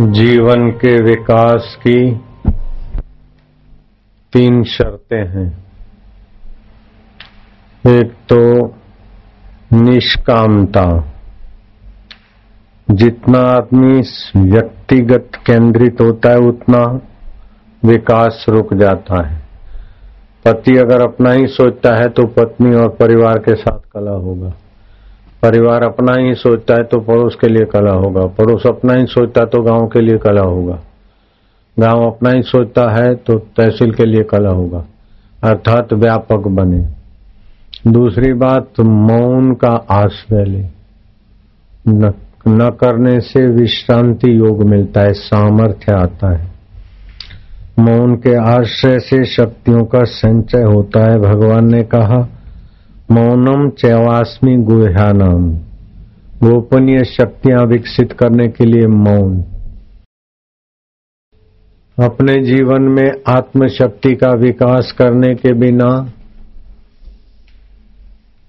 जीवन के विकास की तीन शर्तें हैं। एक तो निष्कामता। जितना आदमी व्यक्तिगत केंद्रित होता है, उतना विकास रुक जाता है। पति अगर अपना ही सोचता है तो पत्नी और परिवार के साथ कला होगा। परिवार अपना ही सोचता है तो पड़ोस के लिए कला होगा। पड़ोस अपना ही सोचता है तो गाँव के लिए कला होगा। गाँव अपना ही सोचता है तो तहसील के लिए कला होगा। अर्थात व्यापक बने। दूसरी बात मौन का आश्रय ले। न, न करने से विश्रांति योग मिलता है सामर्थ्य आता है। मौन के आश्रय से शक्तियों का संचय होता है भगवान ने कहा। मौनम चैवास्मी गुह्यानम। गोपनीय शक्तियाँ विकसित करने के लिए मौन। अपने जीवन में आत्मशक्ति का विकास करने के बिना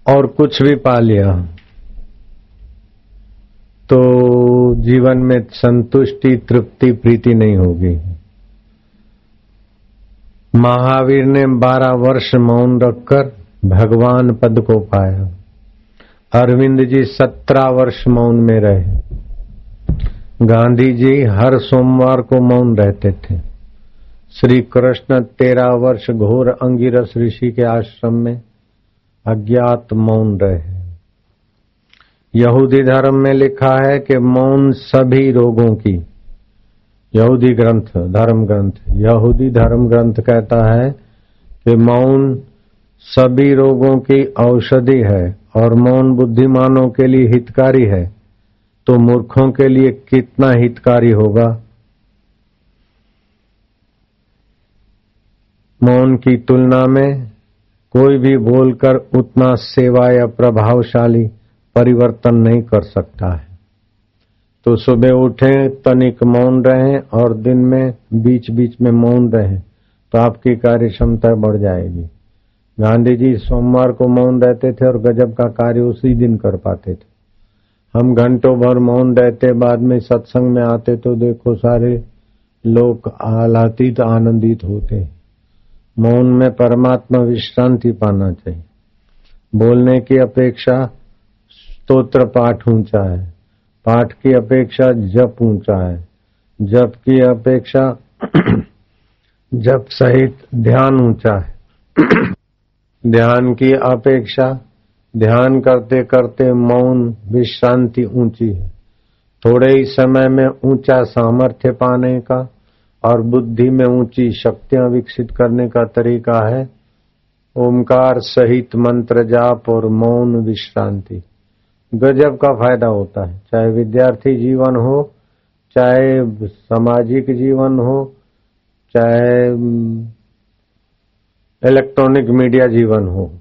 और कुछ भी पा लिया तो जीवन में संतुष्टि, तृप्ति, प्रीति नहीं होगी। महावीर ने बारह वर्ष मौन रखकर भगवान पद को पाया। अरविंद जी सत्रह वर्ष मौन में रहे। गांधी जी हर सोमवार को मौन रहते थे। श्री कृष्ण तेरह वर्ष घोर अंगिरस ऋषि के आश्रम में अज्ञात मौन रहे। यहूदी धर्म में लिखा है कि मौन सभी रोगों की। यहूदी ग्रंथ, धर्म ग्रंथ। यहूदी धर्म ग्रंथ कहता है कि मौन सभी रोगों की औषधि है और मौन बुद्धिमानों के लिए हितकारी है। तो मूर्खों के लिए कितना हितकारी होगा? मौन की तुलना में कोई भी बोलकर उतना सेवा या प्रभावशाली परिवर्तन नहीं कर सकता है। तो सुबह उठे, तनिक मौन रहें और दिन में बीच बीच में मौन रहें तो आपकी कार्य क्षमता बढ़ जाएगी। गांधी जी सोमवार को मौन रहते थे और गजब का कार्य उसी दिन कर पाते थे। हम घंटों भर मौन रहते, बाद में सत्संग में आते तो देखो सारे लोग आलातीत आनंदित होते। मौन में परमात्मा विश्रांति पाना चाहिए। बोलने की अपेक्षा स्तोत्र पाठ ऊँचा है। पाठ की अपेक्षा जप ऊँचा है। जप की अपेक्षा जप सहित ध्यान ऊँचा है। ध्यान की अपेक्षा, ध्यान करते करते मौन विश्रांति ऊँची है। थोड़े ही समय में ऊँचा सामर्थ्य पाने का और बुद्धि में ऊँची शक्तियाँ विकसित करने का तरीका है। ओमकार सहित मंत्र जाप और मौन विश्रांति। गजब का फ़ायदा होता है। चाहे विद्यार्थी जीवन हो, चाहे सामाजिक जीवन हो, चाहे इलेक्ट्रॉनिक मीडिया जीवन हो।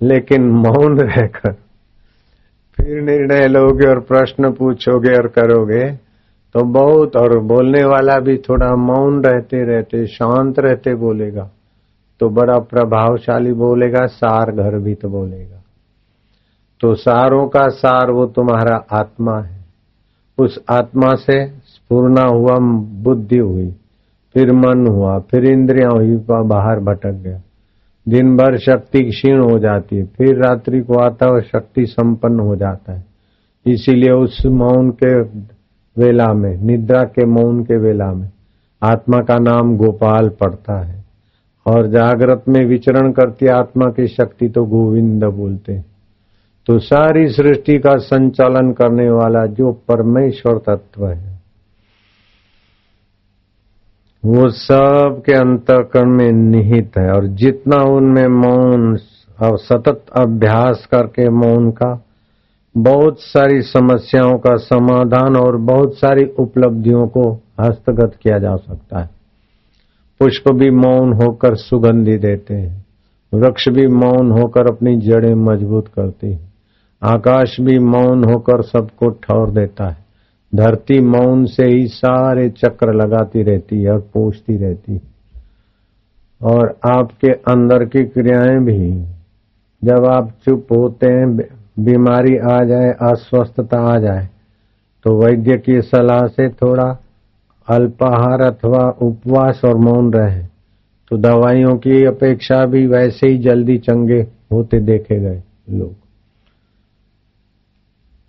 लेकिन मौन रहकर, फिर निर्णय लोगे और प्रश्न पूछोगे और करोगे तो बहुत और बोलने वाला भी थोड़ा मौन रहते रहते, शांत रहते बोलेगा। तो बड़ा प्रभावशाली बोलेगा, सार घर भी तो बोलेगा। तो सारों का सार वो तुम्हारा आत्मा है। उस आत्मा से स्पूर्णा हुआ, बुद्धि हुई। फिर मन हुआ, फिर इंद्रिया हुई बाहर भटक गया। दिन भर शक्ति क्षीण हो जाती है, फिर रात्रि को आता है शक्ति संपन्न हो जाता है। इसीलिए उस मौन के वेला में, निद्रा के मौन के वेला में, आत्मा का नाम गोपाल पड़ता है। और जागृत में विचरण करती आत्मा की शक्ति तो गोविंद बोलते तो सारी सृष्टि का संचालन करने वाला जो परमेश्वर तत्व है वो सब के अंतकरण में निहित है और जितना उनमें मौन और सतत अभ्यास करके मौन का, बहुत सारी समस्याओं का समाधान और बहुत सारी उपलब्धियों को हस्तगत किया जा सकता है। पुष्प भी मौन होकर सुगंधि देते हैं, वृक्ष भी मौन होकर अपनी जड़ें मज़बूत करती है, आकाश भी मौन होकर सबको ठौर देता है। धरती मौन से ही सारे चक्र लगाती रहती है और पूछती रहती और आपके अंदर की क्रियाएँ भी, जब आप चुप होते हैं बीमारी आ जाए, अस्वस्थता आ जाए तो वैद्य की सलाह से थोड़ा अल्पाहार अथवा उपवास और मौन रहे। तो दवाइयों की अपेक्षा भी वैसे ही जल्दी चंगे होते देखे गए लोग।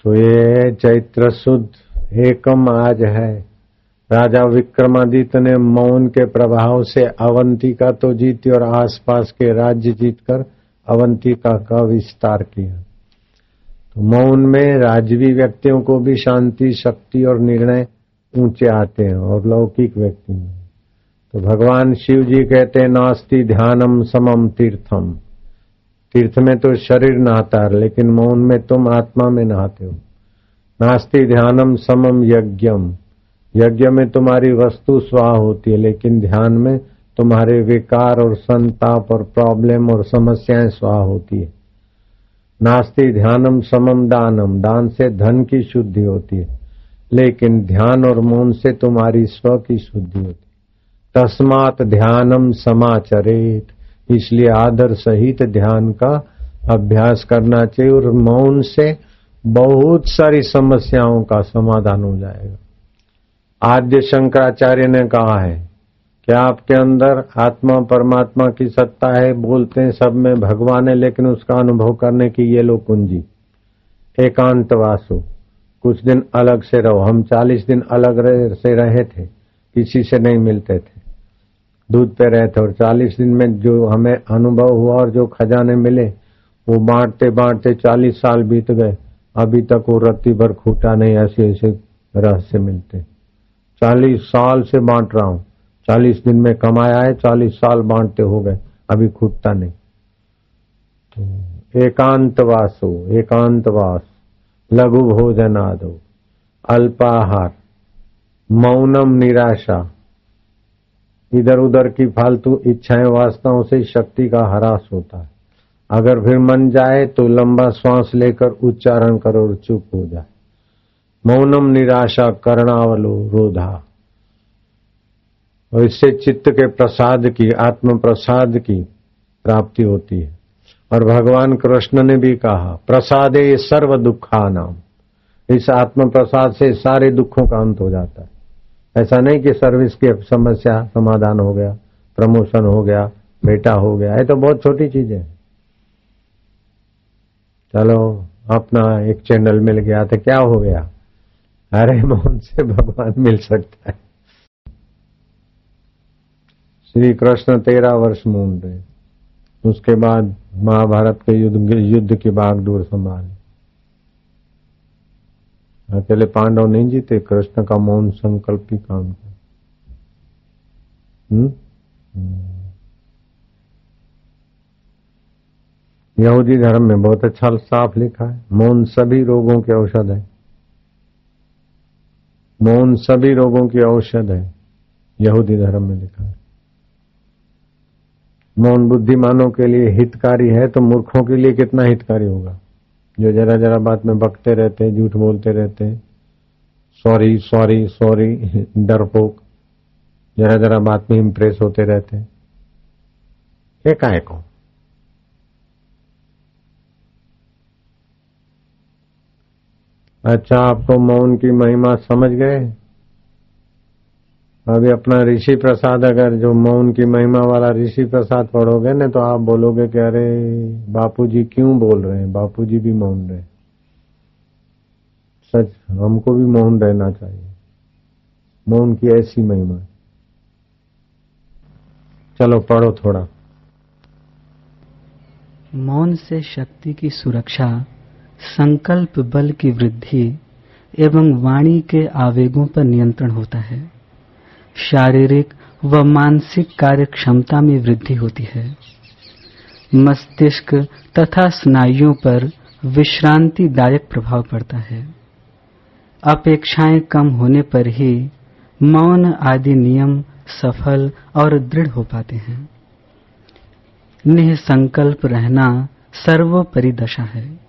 तो ये चैत्र शुद्ध एकम आज है। राजा विक्रमादित्य ने मौन के प्रभाव से अवंतिका तो जीती और आसपास के राज्य जीतकर अवंतिका का विस्तार किया। तो मौन में राजवी व्यक्तियों को भी शांति, शक्ति और निर्णय ऊँचे आते हैं और लौकिक व्यक्ति में तो भगवान शिव जी कहते हैं, नास्ति ध्यानम समम तीर्थम। तीर्थ में तो शरीर नहाता है, लेकिन मौन में तुम आत्मा में नहाते हो। नास्ति ध्यानम समम यज्ञम। यज्ञ में तुम्हारी वस्तु स्वाह होती है, लेकिन ध्यान में तुम्हारे विकार और संताप और प्रॉब्लम और समस्याएँ स्वाह होती है। नास्ति ध्यानम समम दानम। दान से धन की शुद्धि होती है, लेकिन ध्यान और मौन से तुम्हारी स्व की शुद्धि होती है। तस्मात ध्यानम समाचरित। इसलिए आदर सहित ध्यान का अभ्यास करना चाहिए और मौन से बहुत सारी समस्याओं का समाधान हो जाएगा। आद्य शंकराचार्य ने कहा है कि आपके अंदर आत्मा परमात्मा की सत्ता है? बोलते हैं सब में भगवान है, लेकिन उसका अनुभव करने की ये लो कुंजी। एकांत वासु, कुछ दिन अलग से रहो। हम चालीस दिन अलग रहे, से रहे थे, किसी से नहीं मिलते थे। दूध पे रहे थे और चालीस दिन में जो हमें अनुभव हुआ और जो खजाने मिले, वो बांटते बांटते चालीस साल बीत गए। अभी तक वो रत्ती भर खूटा नहीं, ऐसे ऐसे रहस्य मिलते। चालीस साल से बांट रहा हूँ। चालीस दिन में कमाया है, चालीस साल बांटते हो गए, अभी खूटता नहीं। तो एकांतवास हो, एकांतवास। लघु भोजन आदो अल्पाहार, मौनम निराशा। इधर उधर की फालतू इच्छाएँ वास्तवों से शक्ति का हरास होता है। अगर फिर मन जाए तो लंबा श्वास लेकर उच्चारण करो और चुप हो जाए। मौनम निराशा करणावलो रोधा। और इससे चित्त के प्रसाद की आत्म प्रसाद की प्राप्ति होती है। और भगवान कृष्ण ने भी कहा, प्रसादे सर्व दुखा नाम इस आत्म प्रसाद से सारे दुखों का अंत हो जाता है। ऐसा नहीं कि सर्विस की समस्या समाधान हो गया, प्रमोशन हो गया, बेटा हो गया, ये तो बहुत छोटी चीज़ें है। चलो, अपना एक चैनल मिल गया तो क्या हो गया? अरे मोहन से भगवान मिल सकता है। श्री कृष्ण तेरह वर्ष मून रहे। उसके बाद महाभारत के युद्ध युद्ध की बागडोर संभाली। अकेले पांडव नहीं जीते, कृष्ण का मौन संकल्प ही काम था हम्म? यहूदी धर्म में बहुत अच्छा साफ़ लिखा है, मौन सभी रोगों के औषध है। मौन सभी रोगों की औषध है, यहूदी धर्म में लिखा है। मौन बुद्धिमानों के लिए हितकारी है तो मूर्खों के लिए कितना हितकारी होगा? जो जरा जरा बात में बकते रहते हैं, झूठ बोलते रहते हैं, सॉरी सॉरी सॉरी, डरपोक, जरा जरा बात में इंप्रेस होते रहते हैं। एकाएक हो। अच्छा आपको मौन की महिमा समझ गए? अभी अपना ऋषि प्रसाद, अगर जो मौन की महिमा वाला ऋषि प्रसाद पढ़ोगे ना तो आप बोलोगे कि अरे, बापूजी क्यों बोल रहे हैं? बापूजी भी मौन रहे। सच, हमको भी मौन रहना चाहिए। मौन की ऐसी महिमा। चलो, पढ़ो थोड़ा। मौन से शक्ति की सुरक्षा संकल्प बल की वृद्धि एवं वाणी के आवेगों पर नियंत्रण होता है। शारीरिक व मानसिक कार्य क्षमता में वृद्धि होती है। मस्तिष्क तथा स्नायुओं पर विश्रांतिदायक प्रभाव पड़ता है। अपेक्षाएँ कम होने पर ही मौन आदि नियम सफल और दृढ़ हो पाते हैं। निसंकल्प रहना सर्वोपरि दशा है।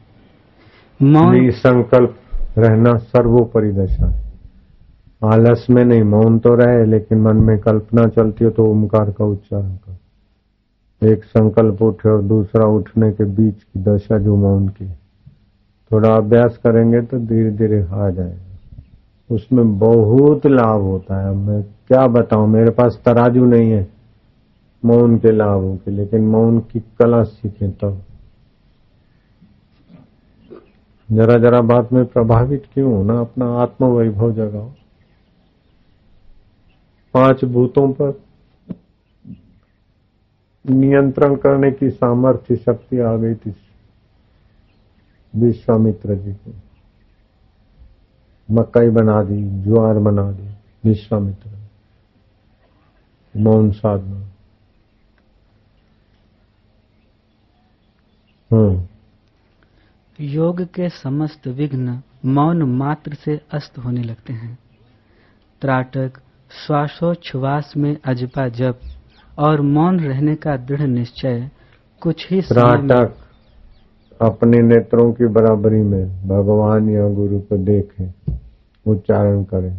मौन। संकल्प रहना सर्वोपरि दशा है। आलस में नहीं, मौन तो रहे, लेकिन मन में कल्पना चलती हो तो ओमकार का उच्चारण कर। एक संकल्प उठे और दूसरा उठने के बीच की दशा जो मौन की थोड़ा अभ्यास करेंगे तो धीरे धीरे आ जाएगा। उसमें बहुत लाभ होता है। मैं क्या बताऊँ, मेरे पास तराजू नहीं है मौन के लाभों के, लेकिन मौन की कला सीखे तब। जरा जरा बात में प्रभावित क्यों? होना अपना आत्म वैभव जगाओ। पाँच भूतों पर नियंत्रण करने की सामर्थ्य शक्ति आ गई थी। विश्वामित्र जी को। मकई बना दी, ज्वार बना दी, विश्वामित्र। मौन साधना। हम्म। योग के समस्त विघ्न मौन मात्र से अस्त होने लगते हैं। त्राटक, श्वासोच्छ्वास में अजपा जप और मौन रहने का दृढ़ निश्चय कुछ ही त्राटक, अपने नेत्रों की बराबरी में भगवान या गुरु को देखे, उच्चारण करें।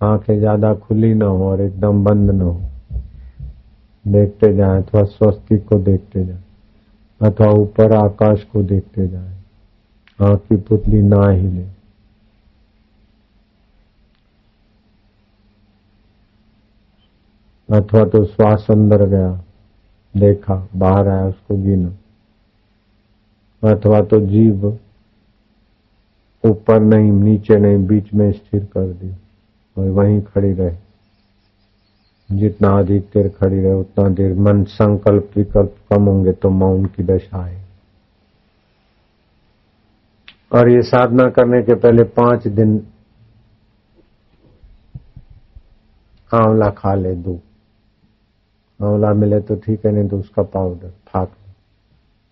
आँखें ज़्यादा खुली ना हो और एकदम बंद ना हो। देखते जाए, अथवा स्वस्ति को देखते जाए, अथवा ऊपर आकाश को देखते जाए। आँख की पुतली ना ही हिले अथवा तो श्वास अंदर गया, देखा, बाहर आया, उसको गिना। अथवा तो जीव ऊपर नहीं, नीचे नहीं, बीच में स्थिर कर दी और वहीं खड़ी रहे। जितना अधिक देर खड़ी रहे, उतना देर। मन संकल्प विकल्प कम होंगे तो मौन की दशा है और ये साधना करने के पहले पाँच दिन आंवला खा ले दो। आंवला मिले तो ठीक है, नहीं तो उसका पाउडर फाक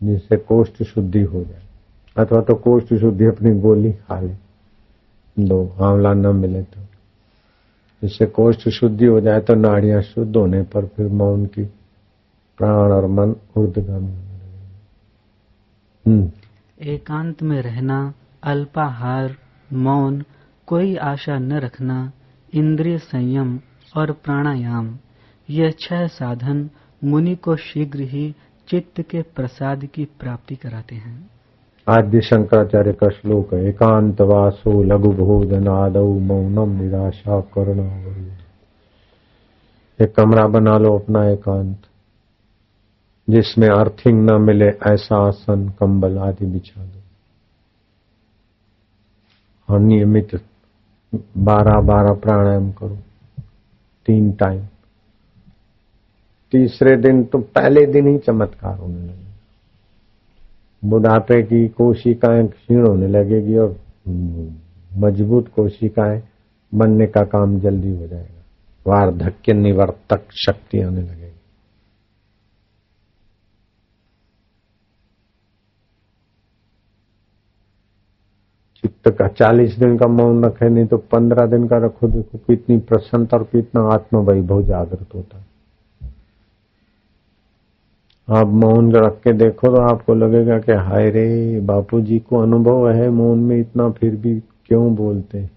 जिससे कोष्ठ शुद्धि हो जाए। अथवा तो कोष्ठ शुद्धि अपनी गोली खा ले। दो, आंवला न मिले तो। जिससे कोष्ठ शुद्धि हो जाए तो नाड़ियाँ शुद्ध होने पर फिर मौन की प्राण और मन लगे हम्म। एकांत में रहना, अल्पाहार, मौन, कोई आशा न रखना, इंद्रिय संयम और प्राणायाम। यह छह साधन मुनि को शीघ्र ही चित्त के प्रसाद की प्राप्ति कराते हैं। आद्य शंकराचार्य का श्लोक है, एकांत वासो लघु भोजन आदौ मौनम निराशा करुणा एक कमरा बना लो अपना एकांत। जिसमें अर्थिंग न मिले, ऐसा आसन, कंबल आदि बिछा दो। और नियमित बारह बारह प्राणायाम करो। तीन टाइम। तीसरे दिन तो पहले दिन ही चमत्कार होने लगे। बुढ़ापे की कोशिकाएँ क्षीण होने लगेगी और मज़बूत कोशिकाएँ बनने का काम जल्दी हो जाएगा। वार्धक्य निवर्तक शक्ति आने लगेगी। चित्त का चालीस दिन का मौन रखे, नहीं तो पंद्रह दिन का रखो, देखो कितनी प्रसन्नता और कितना आत्म वैभव जागृत होता है। आप मौन रख के देखो तो आपको लगेगा कि हाय रे बापू जी को अनुभव है मौन में इतना, फिर भी क्यों बोलते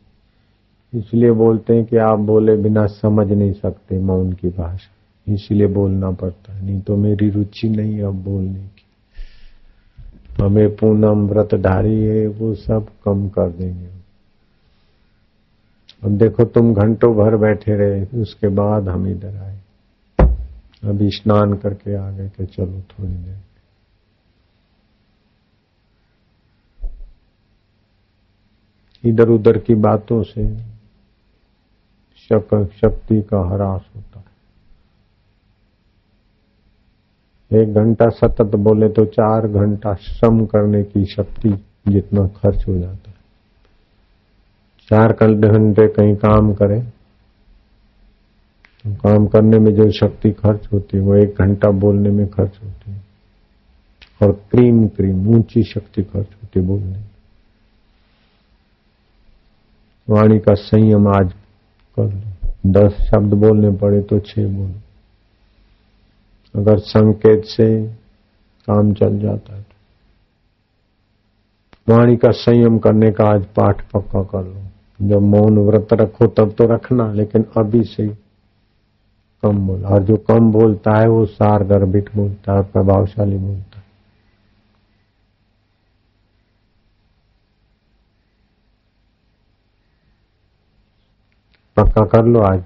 इसलिए बोलते हैं कि आप बोले बिना समझ नहीं सकते मौन की भाषा। इसलिए बोलना पड़ता है, नहीं तो मेरी रुचि नहीं अब बोलने की। हमें पूनम व्रतधारी है, वो सब कम कर देंगे। अब देखो, तुम घंटों भर बैठे रहे, उसके बाद हम इधर आए। अभी स्नान करके आ गए कि चलो थोड़ी देर। इधर उधर की बातों से शक्ति का हरास होता है एक घंटा सतत बोले तो चार घंटा श्रम करने की शक्ति जितना खर्च हो जाता है। चार घंटे कहीं काम करें तो काम करने में जो शक्ति खर्च होती है, वो एक घंटा बोलने में खर्च होती है। और क्रीम क्रीम, ऊँची शक्ति खर्च होती है बोलने में। वाणी का संयम आज कर लो। दस शब्द बोलने पड़े तो छह बोलो। अगर संकेत से काम चल जाता है तो। वाणी का संयम करने का आज पाठ पक्का कर लो। जब मौन व्रत रखो तब तो रखना, लेकिन अभी से कम बोल। और जो कम बोलता है, वो सार गर्भित बोलता है, प्रभावशाली बोलता है। पक्का कर लो आज।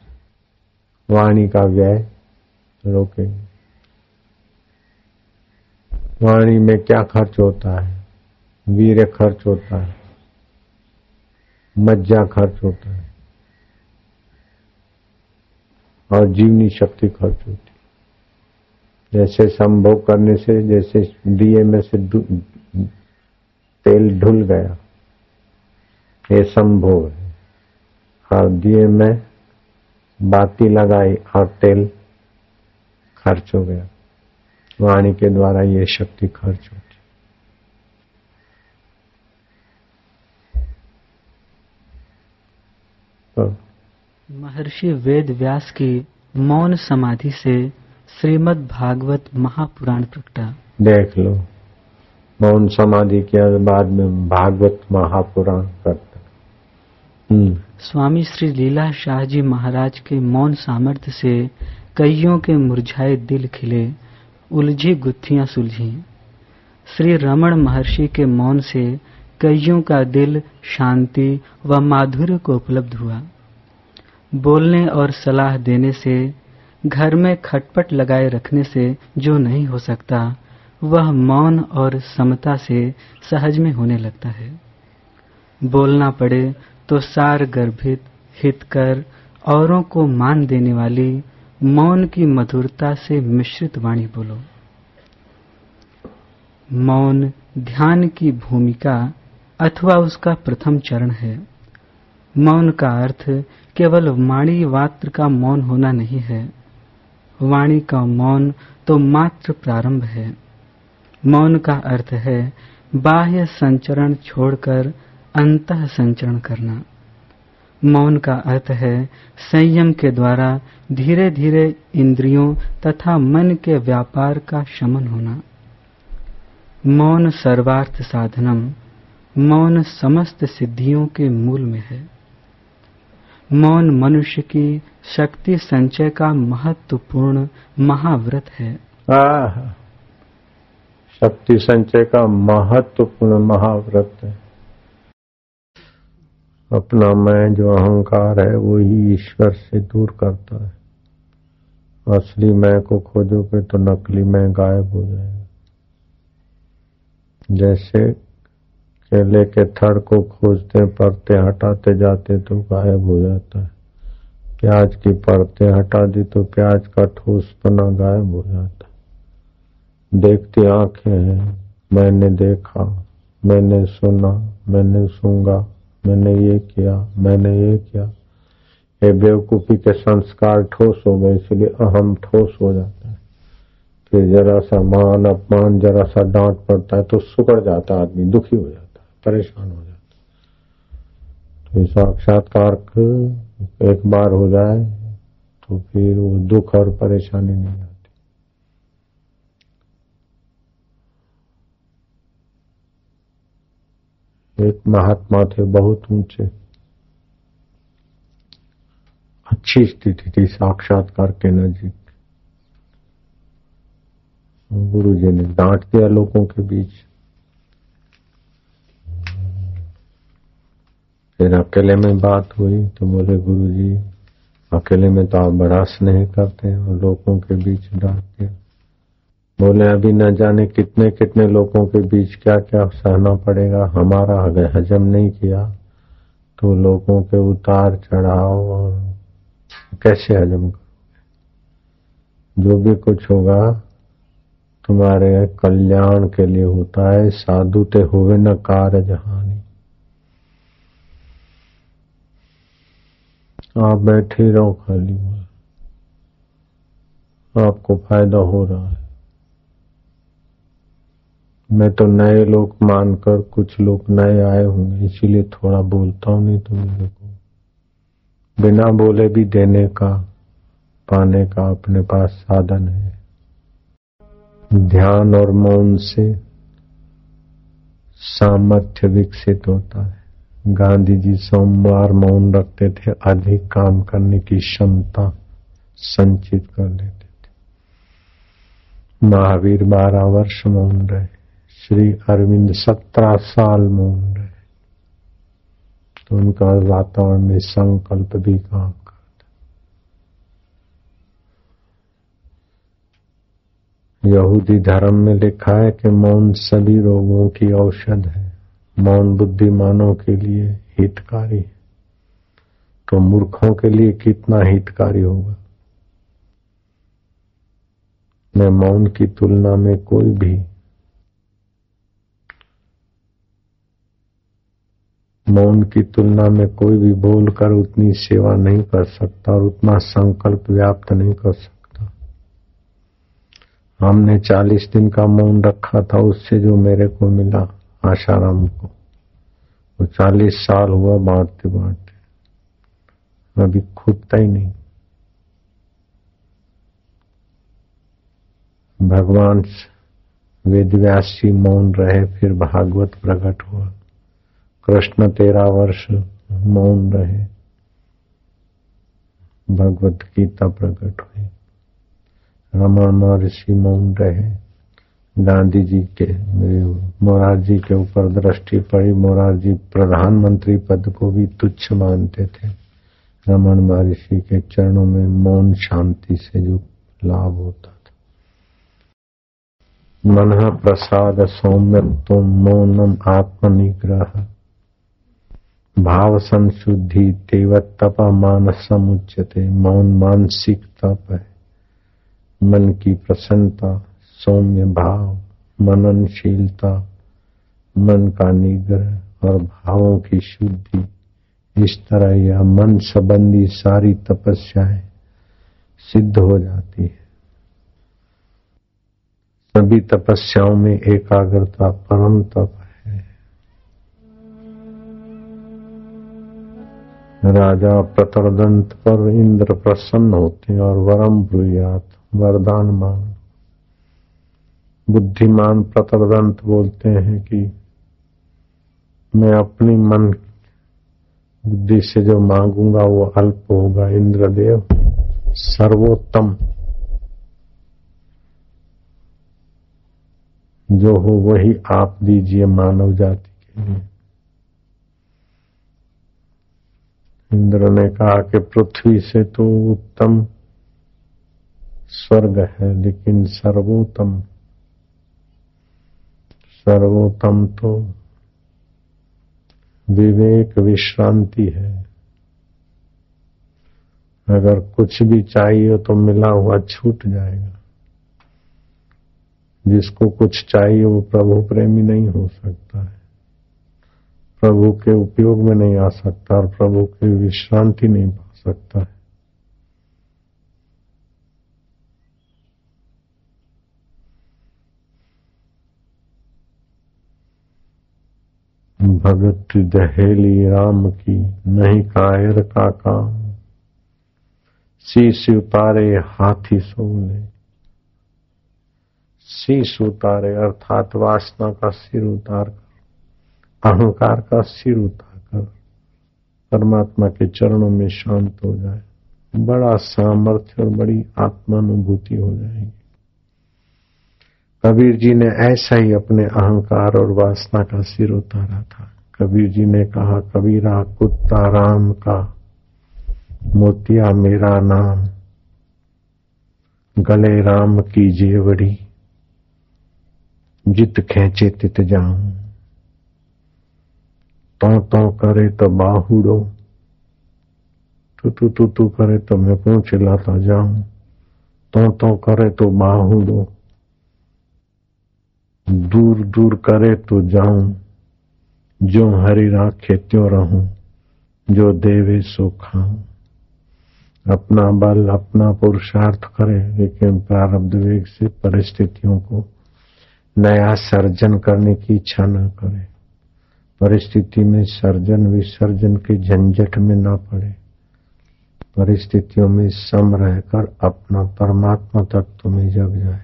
वाणी का व्यय रोकेंगे। वाणी में क्या खर्च होता है? वीर खर्च होता है। मज्जा खर्च होता है। और जीवनी शक्ति खर्च होती है। जैसे संभोग करने से, जैसे दिए में से तेल ढुल गया, ये संभोग है। और दिए में बाती लगाई और तेल खर्च हो गया। वाणी के द्वारा ये शक्ति खर्च होती तो महर्षि वेद व्यास की मौन समाधि से श्रीमद् भागवत महापुराण प्रकटा। देख लो। मौन समाधि के बाद में भागवत महापुराण करता हम्म। स्वामी श्री लीला शाह जी महाराज के मौन सामर्थ्य से कईयों के मुरझाए दिल खिले। उलझी गुत्थियाँ सुलझी। श्री रमण महर्षि के मौन से कईयों का दिल शांति व माधुर्य को उपलब्ध हुआ। बोलने और सलाह देने से, घर में खटपट लगाए रखने से जो नहीं हो सकता, वह मौन और समता से सहज में होने लगता है। बोलना पड़े तो सार गर्भित, हितकर, औरों को मान देने वाली मौन की मधुरता से मिश्रित वाणी बोलो। मौन ध्यान की भूमिका अथवा उसका प्रथम चरण है। मौन का अर्थ केवल वाणी वात्र का मौन होना नहीं है। वाणी का मौन तो मात्र प्रारंभ है। मौन का अर्थ है बाह्य संचरण छोड़कर अंत संचरण करना। मौन का अर्थ है संयम के द्वारा धीरे धीरे इंद्रियों तथा मन के व्यापार का शमन होना। मौन सर्वार्थ साधनम, मौन समस्त सिद्धियों के मूल में है। मौन मनुष्य की शक्ति संचय का महत्वपूर्ण महाव्रत है। शक्ति संचय का महत्वपूर्ण महाव्रत है। अपना मैं जो अहंकार है वो ही ईश्वर से दूर करता है। असली मैं को खोजोगे तो नकली मैं गायब हो जाएगा। जैसे केले के थड़ को खोजते, परते हटाते जाते तो गायब हो जाता है। प्याज की परतें हटा दी तो प्याज का ठोस पना गायब हो जाता है। देखती आँखें हैं, मैंने देखा, मैंने सुना, मैंने सूँगा मैंने ये किया, मैंने ये किया। ये बेवकूफ़ी के संस्कार ठोस हो गए, इसलिए अहम ठोस हो जाता है। फिर जरा सा मान, अपमान, जरा सा डांट पड़ता है तो सुकड़ जाता आदमी, दुखी हो जाता है, परेशान हो जाता है। तो साक्षात्कार एक बार हो जाए तो फिर वो दुख और परेशानी नहीं आती। एक महात्मा थे, बहुत ऊँचे। अच्छी स्थिति थी, साक्षात्कार के नजीक। गुरु जी ने डांट दिया लोगों के बीच। फिर अकेले में बात हुई तो बोले गुरु जी अकेले में तो आप बड़ा स्नेह करते हैं, और लोगों के बीच डांट दिया। बोले, अभी न जाने कितने कितने लोगों के बीच क्या क्या सहना पड़ेगा। हमारा अगर हजम नहीं किया तो लोगों के उतार चढ़ाव और कैसे हजम करोगे? जो भी कुछ होगा, तुम्हारे कल्याण के लिए होता है। साधु ते हुए न कार जहानी आप बैठे रहो खाली। आपको फ़ायदा हो रहा है। मैं तो नए लोग मानकर कुछ लोग नए आए होंगे इसीलिए थोड़ा बोलता हूँ, नहीं तो मेरे को बिना बोले भी देने का, पाने का अपने पास साधन है। ध्यान और मौन से सामर्थ्य विकसित होता है। गांधी जी सोमवार मौन रखते थे, अधिक काम करने की क्षमता संचित कर लेते थे। महावीर बारह वर्ष मौन रहे। श्री अरविंद सत्रह साल मौन रहे तो उनका वातावरण में संकल्प भी काम करता यहूदी धर्म में लिखा है कि मौन सभी रोगों की औषध है। मौन बुद्धिमानों के लिए हितकारी है। तो मूर्खों के लिए कितना हितकारी होगा? मैं मौन की तुलना में कोई भी मौन की तुलना में कोई भी बोलकर उतनी सेवा नहीं कर सकता और उतना संकल्प व्याप्त नहीं कर सकता। हमने चालीस दिन का मौन रखा था, उससे जो मेरे को मिला आशाराम को, वो चालीस साल हुआ बांटते बांटते अभी खुदता ही नहीं। भगवान वेदव्यास मौन रहे, फिर भागवत प्रकट हुआ। कृष्ण तेरह वर्ष मौन रहे। भगवत गीता प्रकट हुई। रमन महर्षि मौन रहे। गांधी जी के, मोरारजी के ऊपर दृष्टि पड़ी। मोरारजी प्रधानमंत्री पद को भी तुच्छ मानते थे। रमन महर्षि के चरणों में मौन शांति से जो लाभ होता था। मन प्रसाद सौम्य मौनम आत्मनिग्रह। भाव संशुद्धि तेव तप मानस समुच्यते मौन मानसिक तप है। मन की प्रसन्नता, सौम्य भाव, मननशीलता, मन का निग्रह और भावों की शुद्धि। इस तरह यह मन संबंधी सारी तपस्याएँ सिद्ध हो जाती है। सभी तपस्याओं में एकाग्रता परम तप राजा प्रतरदंत पर इंद्र प्रसन्न होते और वरम ब्रुयात वरदान मांग बुद्धिमान प्रतरदंत बोलते हैं कि मैं अपनी मन बुद्धि से जो मांगूँगा वो अल्प होगा, इंद्रदेव। सर्वोत्तम। जो हो वही आप दीजिए मानव जाति के लिए। इंद्र ने कहा कि पृथ्वी से तो उत्तम स्वर्ग है, लेकिन सर्वोत्तम सर्वोत्तम तो विवेक विश्रांति है। अगर कुछ भी चाहिए तो मिला हुआ छूट जाएगा। जिसको कुछ चाहिए वो प्रभु प्रेमी नहीं हो सकता है। प्रभु के उपयोग में नहीं आ सकता और प्रभु की विश्रांति नहीं पा सकता। है भगत दहेली राम की नहीं कायर का काम शीश उतारे हाथी सोने शीश उतारे अर्थात वासना का सिर उतार कर अहंकार का सिर उठाकर परमात्मा के चरणों में शांत हो जाए। बड़ा सामर्थ्य और बड़ी आत्मानुभूति हो जाएगी। कबीर जी ने ऐसा ही अपने अहंकार और वासना का सिर उतारा था। कबीर जी ने कहा, कबीरा, कुत्ता, राम का मोतिया मेरा नाम। गले राम की जेवड़ी। जित खेचे तित जाऊँ। तो तो करे तो बाहुड़ो। तू तू तू तू करे तो मैं पूछ चिल्लाता जाऊँ। तो तो करे तो बाहुड़ो। दूर दूर करे तो जाऊँ। जो हरि राखे त्यों रहूँ, जो देवे सो खाऊं। अपना बल, अपना पुरुषार्थ करे, लेकिन प्रारब्ध वेग से परिस्थितियों को नया सर्जन करने की इच्छा न करे। परिस्थिति में सर्जन विसर्जन के झंझट में ना पड़े। परिस्थितियों में सम रहकर अपना परमात्मा तत्व में जग जाए।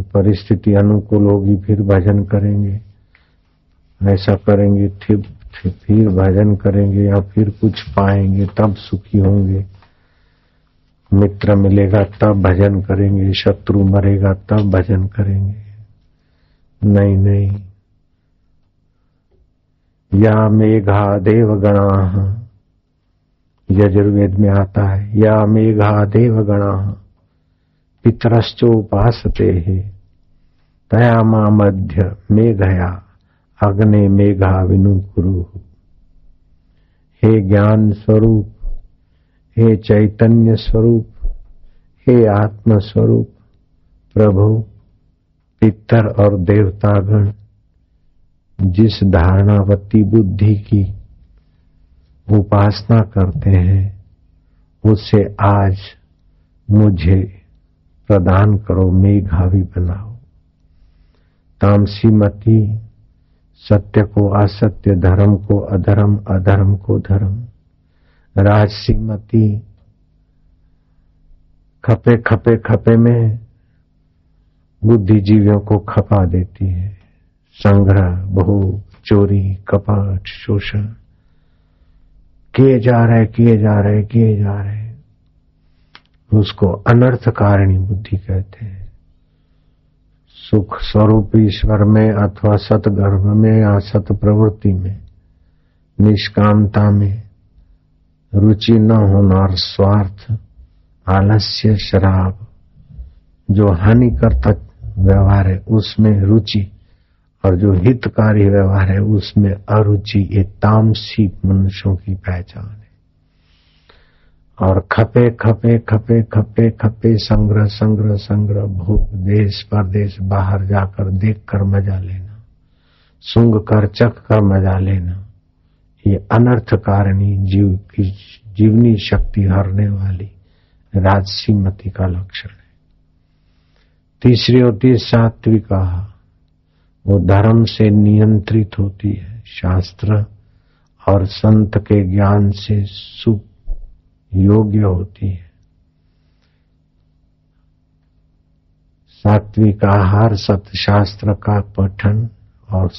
परिस्थिति अनुकूल होगी, फिर भजन करेंगे। ऐसा करेंगे, फिर फिर भजन करेंगे या फिर कुछ पाएँगे, तब सुखी होंगे। मित्र मिलेगा, तब भजन करेंगे। शत्रु मरेगा, तब भजन करेंगे। नहीं नहीं। या मेघा देवगणा। यजुर्वेद में आता है, या मेघा देवगणा। पितरश्चोपासते तया मा मध्य मेघया, अग्ने मेघा विनु गुरु हे ज्ञान स्वरूप, हे चैतन्य स्वरूप, हे आत्म स्वरूप प्रभु, पितर और देवतागण जिस धारणावती बुद्धि की उपासना करते हैं, उसे आज मुझे प्रदान करो, मेघावी बनाओ। तामसी मती सत्य को असत्य, धर्म को अधर्म अधर्म को धर्म। राजसी मती खपे खपे खपे में बुद्धिजीवियों को खपा देती है। संग्रह भोग चोरी, कपाट, शोषण। किए जा रहे, किए जा रहे, किए जा रहे। उसको अनर्थ कारिणी बुद्धि कहते हैं। सुख स्वरूप ईश्वर में अथवा सतगर्भ में या सत प्रवृत्ति में, निष्कामता में, रुचि न होना और स्वार्थ, आलस्य, शराब, जो हानिकर व्यवहार है, उसमें रुचि और जो हितकारी व्यवहार है, उसमें अरुचि, ये तामसी मनुष्यों की पहचान है। और खपे खपे खपे खपे खपे, संग्रह संग्रह संग्रह भोग देश परदेश बाहर जाकर देख कर मज़ा लेना। सुंग कर, चख कर मज़ा लेना। ये अनर्थ कारणी जीव की, जीवनी शक्ति हरने वाली राजसी मति का लक्षण है। तीसरी होती है सात्विका। वो धर्म से नियंत्रित होती है। शास्त्र और संत के ज्ञान से सुख योग्य होती है। सात्विक आहार सतशास्त्र का पठन और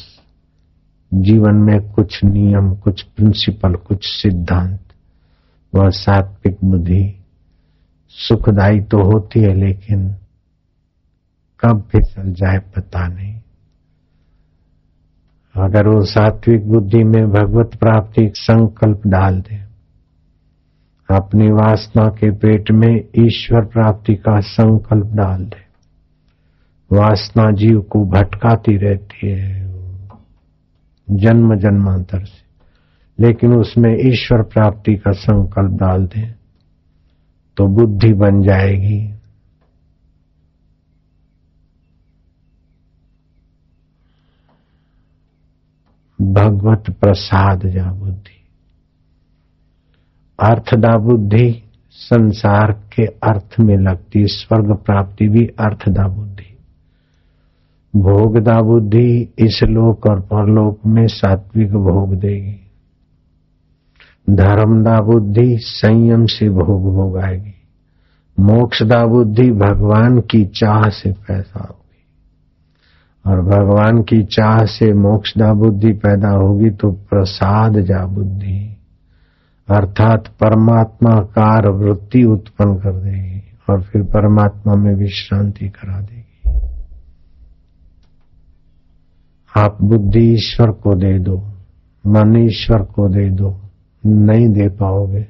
जीवन में कुछ नियम, कुछ प्रिंसिपल कुछ सिद्धांत, वह सात्विक बुद्धि सुखदायी तो होती है, लेकिन कब फिसल जाए पता नहीं। अगर वो सात्विक बुद्धि में भगवत प्राप्ति संकल्प डाल दे, अपनी वासना के पेट में ईश्वर प्राप्ति का संकल्प डाल दे, वासना जीव को भटकाती रहती है जन्म जन्मांतर से, लेकिन उसमें ईश्वर प्राप्ति का संकल्प डाल दें तो बुद्धि बन जाएगी। भगवत प्रसाद जा बुद्धि। अर्थदा बुद्धि संसार के अर्थ में लगती, स्वर्ग प्राप्ति भी अर्थदा बुद्धि। भोगदा बुद्धि इस लोक और परलोक में सात्विक भोग देगी। धर्मदा बुद्धि संयम से भोग भोगाएगी। मोक्षदा बुद्धि भगवान की चाह से पैसा और भगवान की चाह से मोक्षदा बुद्धि पैदा होगी तो प्रसाद जा बुद्धि अर्थात परमात्मा कार वृत्ति उत्पन्न कर देगी और फिर परमात्मा में विश्रांति करा देगी। आप बुद्धि ईश्वर को दे दो, मन ईश्वर को दे दो, नहीं दे पाओगे,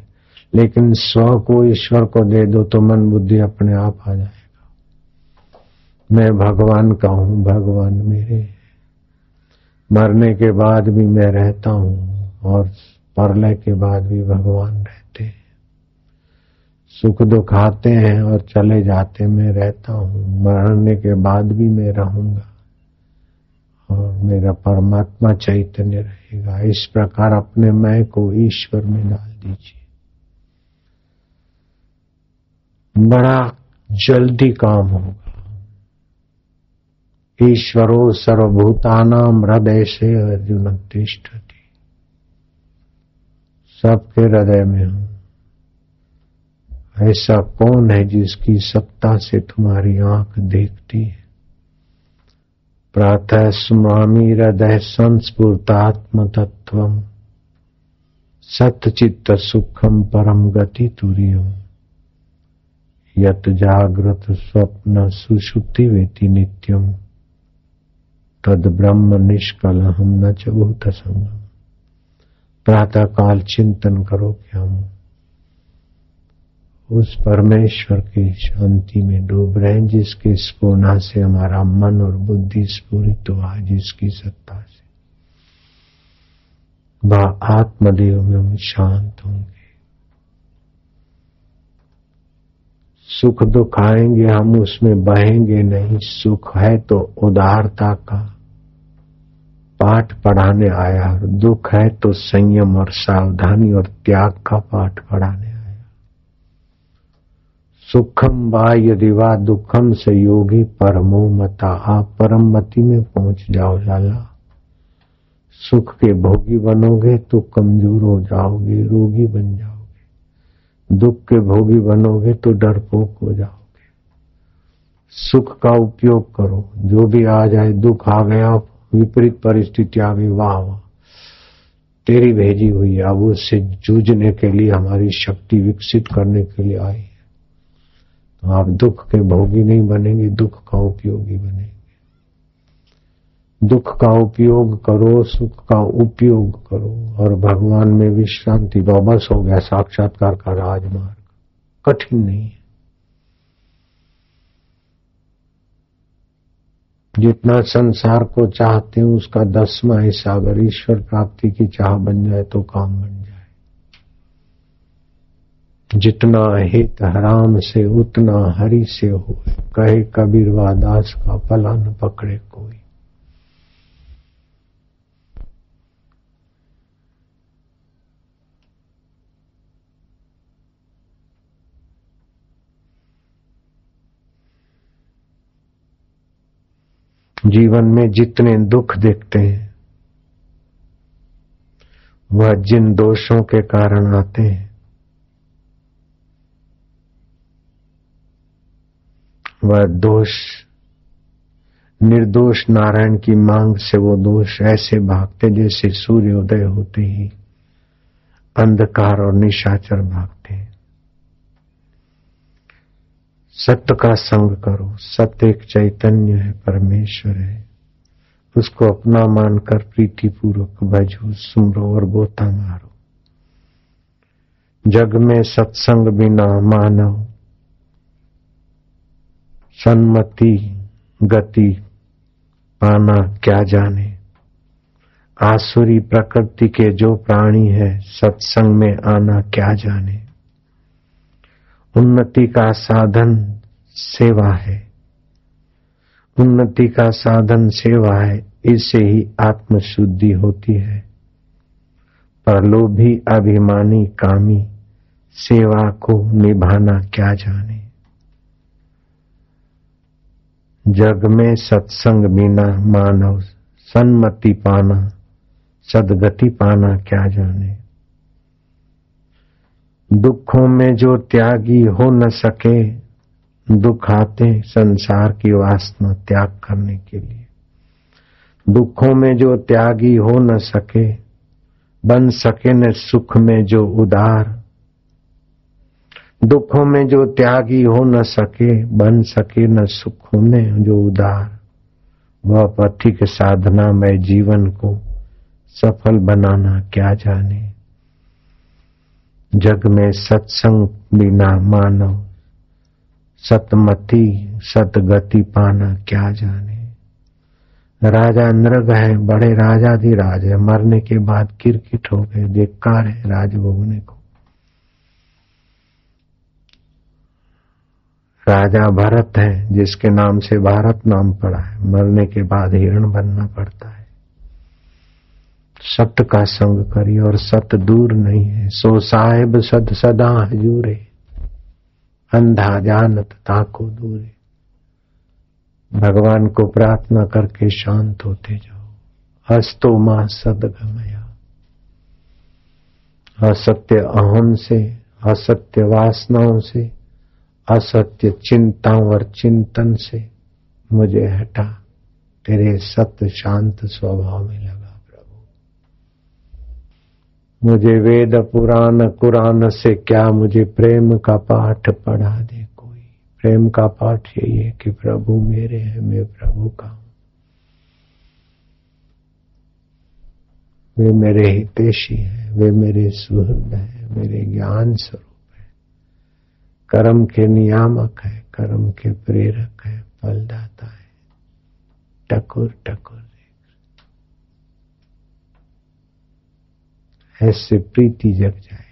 लेकिन स्व को ईश्वर को दे दो तो मन बुद्धि अपने आप आ जाए मैं भगवान का हूँ, भगवान मेरे। मरने के बाद भी मैं रहता हूँ और परलय के बाद भी भगवान रहते हैं। सुख दुख आते हैं और चले जाते मैं रहता हूँ। मरने के बाद भी मैं रहूँगा और मेरा परमात्मा चैतन्य रहेगा। इस प्रकार अपने मैं को ईश्वर में डाल दीजिए। बड़ा जल्दी काम होगा। ईश्वरो सर्वभूतानाम हृदय से अर्जुन तिष्ठति। सबके हृदय में हूँ। ऐसा कौन है जिसकी सत्ता से तुम्हारी आँख देखती है? प्रातः स्वामी हृदय संस्फूर्तात्म तत्व सतचित्त सुखम परम गति तुरियम। यत जागृत स्वप्न सुषुप्ति वेति नित्यम। तद ब्रह्म निष्कल हम न चभूत संगम प्रातः काल चिंतन करो कि हम उस परमेश्वर की शांति में डूब रहे हैं, जिसकी स्पूर्णा से हमारा मन और बुद्धि स्फूरित हुआ, जिसकी सत्ता से। वह आत्मदेव में हम शांत होंगे। सुख दुख आएँगे, हम उसमें बहेंगे नहीं। सुख है तो उदारता का पाठ पढ़ाने आया। और दुख है तो संयम और सावधानी और त्याग का पाठ पढ़ाने आया। सुखम वा यदि वा दुखम से योगी परमो मता। आप परम मति में पहुँच जाओ लाला। सुख के भोगी बनोगे तो कमज़ोर हो जाओगे, रोगी बन जाओगे। दुख के भोगी बनोगे तो डरपोक हो जाओगे। सुख का उपयोग करो। जो भी आ जाए, दुख आ गया, विपरीत परिस्थिति आ गई, वाह वाह। तेरी भेजी हुई है, अब उससे जूझने के लिए, हमारी शक्ति विकसित करने के लिए आई है। तो आप दुख के भोगी नहीं बनेंगे, दुख का उपयोगी बनेंगे। दुख का उपयोग करो, सुख का उपयोग करो, और भगवान में विश्रांति बस हो गया साक्षात्कार का राजमार्ग। कठिन नहीं है। जितना संसार को चाहते हैं, उसका दसवा हिस्सा अगर ईश्वर प्राप्ति की चाह बन जाए तो काम बन जाए। जितना हित हराम से, उतना हरि से हो कहे कबीर दास का पला न पकड़े कोई। जीवन में जितने दुख देखते हैं, वह जिन दोषों के कारण आते हैं, वह दोष, निर्दोष नारायण की मांग से वो दोष ऐसे भागते जैसे सूर्योदय होते ही अंधकार और निशाचर भागते हैं सत्य का संग करो। सत्य एक चैतन्य है, परमेश्वर है। उसको अपना मानकर प्रीति पूर्वक भजो सुमरो और गोता मारो। जग में सत्संग बिना मानव। सन्मति, गति पाना क्या जाने? आसुरी प्रकृति के जो प्राणी है, सत्संग में आना क्या जाने? उन्नति का साधन सेवा है। उन्नति का साधन सेवा है, इससे ही आत्मशुद्धि होती है। पर लोभी अभिमानी कामी, सेवा को निभाना क्या जाने। जग में सत्संग बिना मानव, सन्मति पाना, सदगति पाना क्या जाने। दुखों में जो त्यागी हो न सके, दुख आते संसार की वासना त्याग करने के लिए। दुखों में जो त्यागी हो न सके, बन सके न सुख में जो उदार। दुखों में जो त्यागी हो न सके, बन सके न सुख में जो उदार। वह पथिक साधना में जीवन को सफल बनाना क्या जाने। जग में सत्संग बिना मानव सतमति सतगति पाना क्या जाने। राजा नृग है, बड़े राजा दी राजाधिराज है, मरने के बाद किरकिट हो गए, धिक्कार है राज भोगने को। राजा भरत है, जिसके नाम से भारत नाम पड़ा है, मरने के बाद हिरण बनना पड़ता है। सत्य का संग करिए और सत्य दूर नहीं है। सो साहेब सद सदा हजूरे अंधा जानत ताको दूरे। भगवान को प्रार्थना करके शांत होते जाओ। हस्तो माँ सदगमया। असत्य अहम से, असत्य वासनाओं से, असत्य चिंताओं और चिंतन से मुझे हटा। तेरे सत्य शांत स्वभाव में लगा। मुझे वेद पुराण, कुरान से क्या मुझे प्रेम का पाठ पढ़ा दे कोई? प्रेम का पाठ यही है कि प्रभु मेरे हैं, मैं प्रभु का हूँ। वे मेरे हितेशी है, वे मेरे सुहृद है, मेरे ज्ञान स्वरूप है। कर्म के नियामक है, कर्म के प्रेरक है, फलदाता है। टकुर टकुर। ऐसे प्रीति जग जाएगी।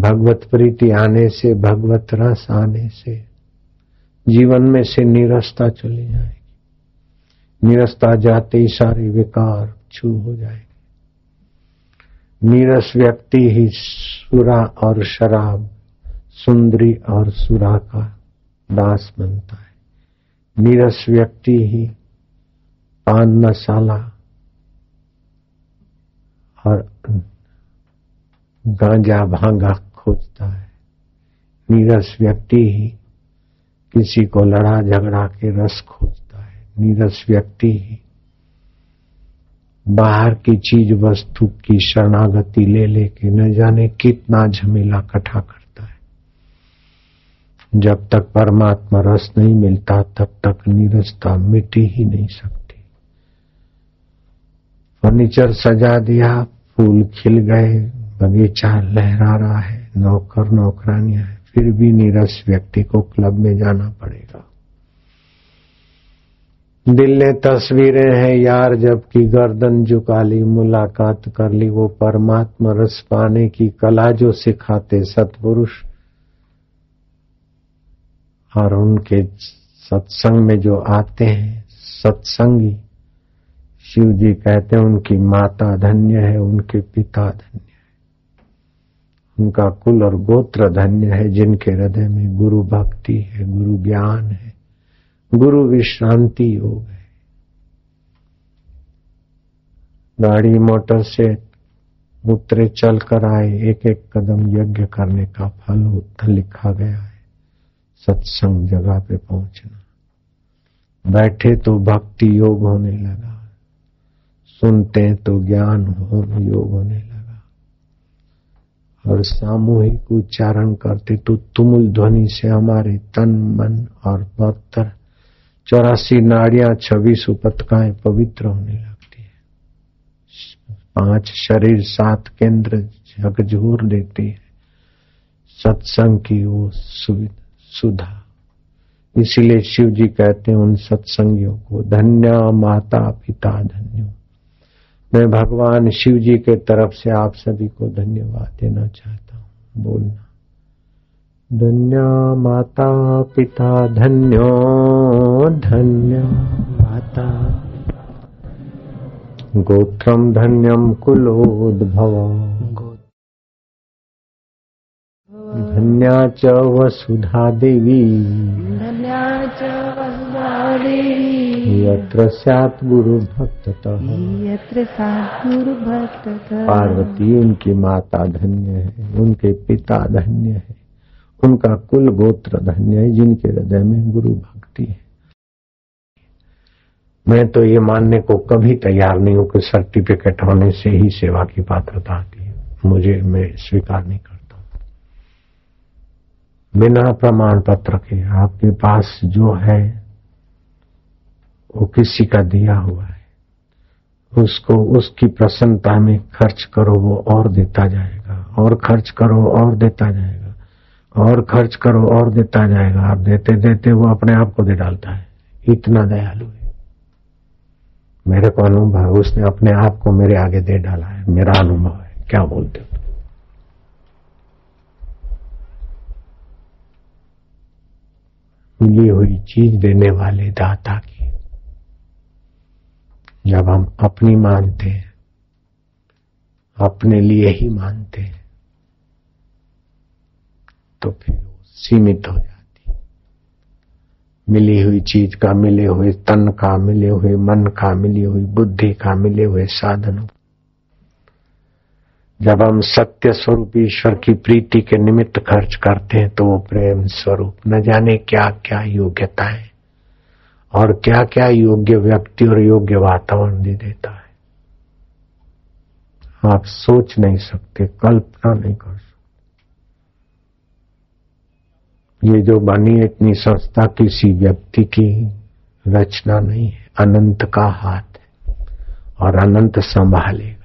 भगवत प्रीति आने से, भगवत रस आने से, जीवन में से निरस्ता चली जाएगी। निरस्ता जाते ही सारे विकार छू हो जाएगी। नीरस व्यक्ति ही सुरा और शराब, सुंदरी और सुरा का दास बनता है। नीरस व्यक्ति ही पान मसाला और गांजा भांगा खोजता है। नीरस व्यक्ति ही किसी को लड़ा झगड़ा के रस खोजता है। नीरस व्यक्ति ही बाहर की चीज़ वस्तु की शरणागति ले लेके न जाने कितना झमेला इकट्ठा करता है। जब तक परमात्मा रस नहीं मिलता, तब तक नीरसता मिटी ही नहीं सकती। फर्नीचर सजा दिया फूल खिल गए, बगीचा लहरा रहा है, नौकर नौकरानियाँ है। फिर भी नीरस व्यक्ति को क्लब में जाना पड़ेगा। दिल ने तस्वीरें हैं यार, जबकि गर्दन झुका ली मुलाकात कर ली। वो परमात्मा रस पाने की कला जो सिखाते सतपुरुष और उनके सत्संग में जो आते हैं, सत्संगी शिव जी कहते हैं, उनकी माता धन्य है, उनके पिता धन्य है। उनका कुल और गोत्र धन्य है, जिनके हृदय में गुरु भक्ति है, गुरु ज्ञान है, गुरु विश्रांति योग है। गाड़ी, मोटर से उतरे चल कर आए एक एक कदम यज्ञ करने का फल उत्तर लिखा गया है, सत्संग जगह पे पहुँचना। बैठे तो भक्ति योग होने लगा। सुनते तो ज्ञान हो योग होने लगा। और सामूहिक उच्चारण करते तो तुमुल ध्वनि से हमारे तन, मन और बहत्तर, चौरासी नाड़ियाँ, छब्बीस उपतकाएँ पवित्र होने लगती है। पाँच शरीर, सात केंद्र झकझोर देती है। सत्संग की वो सुधा। इसीलिए शिव जी कहते हैं उन सत्संगियों को, धन्य माता पिता धन्यो। मैं भगवान शिव जी के तरफ़ से आप सभी को धन्यवाद देना चाहता हूँ। बोलना। धन्य माता पिता, धन्यो, धन्य माता। गोत्रम धन्यम कुलोद्भव। धन्या च वसुधा देवी। धन्या च वसुधा देवी। यत्र स्यात् गुरु भक्ततः यत्र पार्वती उनकी माता धन्य है उनके पिता धन्य है उनका कुल गोत्र धन्य है जिनके हृदय में गुरु भक्ति है। मैं तो ये मानने को कभी तैयार नहीं हूँ कि सर्टिफिकेट होने से ही सेवा की पात्रता आती है। मुझे मैं स्वीकार नहीं करता। बिना प्रमाण पत्र के आपके पास जो है, वो किसी का दिया हुआ है। उसको, उसकी प्रसन्नता में खर्च करो, वो और देता जाएगा। और खर्च करो, और देता जाएगा। और खर्च करो, और देता जाएगा। आप देते देते वो अपने आप को दे डालता है। इतना दयालु है। मेरे को अनुभव है, उसने अपने आप को मेरे आगे दे डाला है। मेरा अनुभव है। क्या बोलते हो? मिली हुई चीज़ देने वाले दाता की। जब हम अपनी मानते हैं, अपने लिए ही मानते हैं तो फिर सीमित हो जाती मिली हुई चीज़ का, मिले हुए तन का, मिले हुए मन का, मिली हुई बुद्धि का, मिले हुए साधनों जब हम सत्य स्वरूप ईश्वर की प्रीति के निमित्त खर्च करते हैं तो वो प्रेम स्वरूप, न जाने क्या क्या योग्यता है और क्या क्या योग्य व्यक्ति और योग्य वातावरण दे देता है। आप सोच नहीं सकते, कल्पना नहीं कर सकते। ये जो बनी इतनी संस्था किसी व्यक्ति की रचना नहीं है, अनंत का हाथ है और अनंत संभालेगा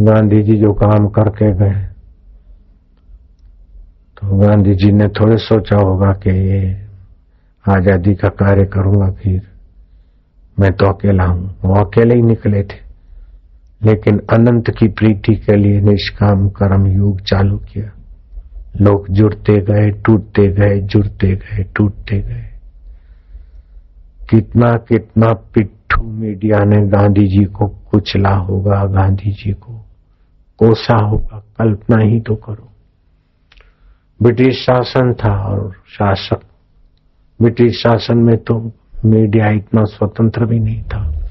गांधी जी जो काम करके गए तो गांधी जी ने थोड़े सोचा होगा कि ये आज़ादी का कार्य करूँगा फिर। मैं तो अकेला हूँ, वो अकेले ही निकले थे। लेकिन अनंत की प्रीति के लिए निष्काम कर्म युग चालू किया। लोग जुड़ते गए, टूटते गए, जुड़ते गए, टूटते गए। कितना कितना पिट्ठू मीडिया ने गांधी जी को कुचला होगा, गांधी जी को। कोसा होगा, कल्पना ही तो करो। ब्रिटिश शासन था और शासक। ब्रिटिश शासन में तो मीडिया इतना स्वतंत्र भी नहीं था।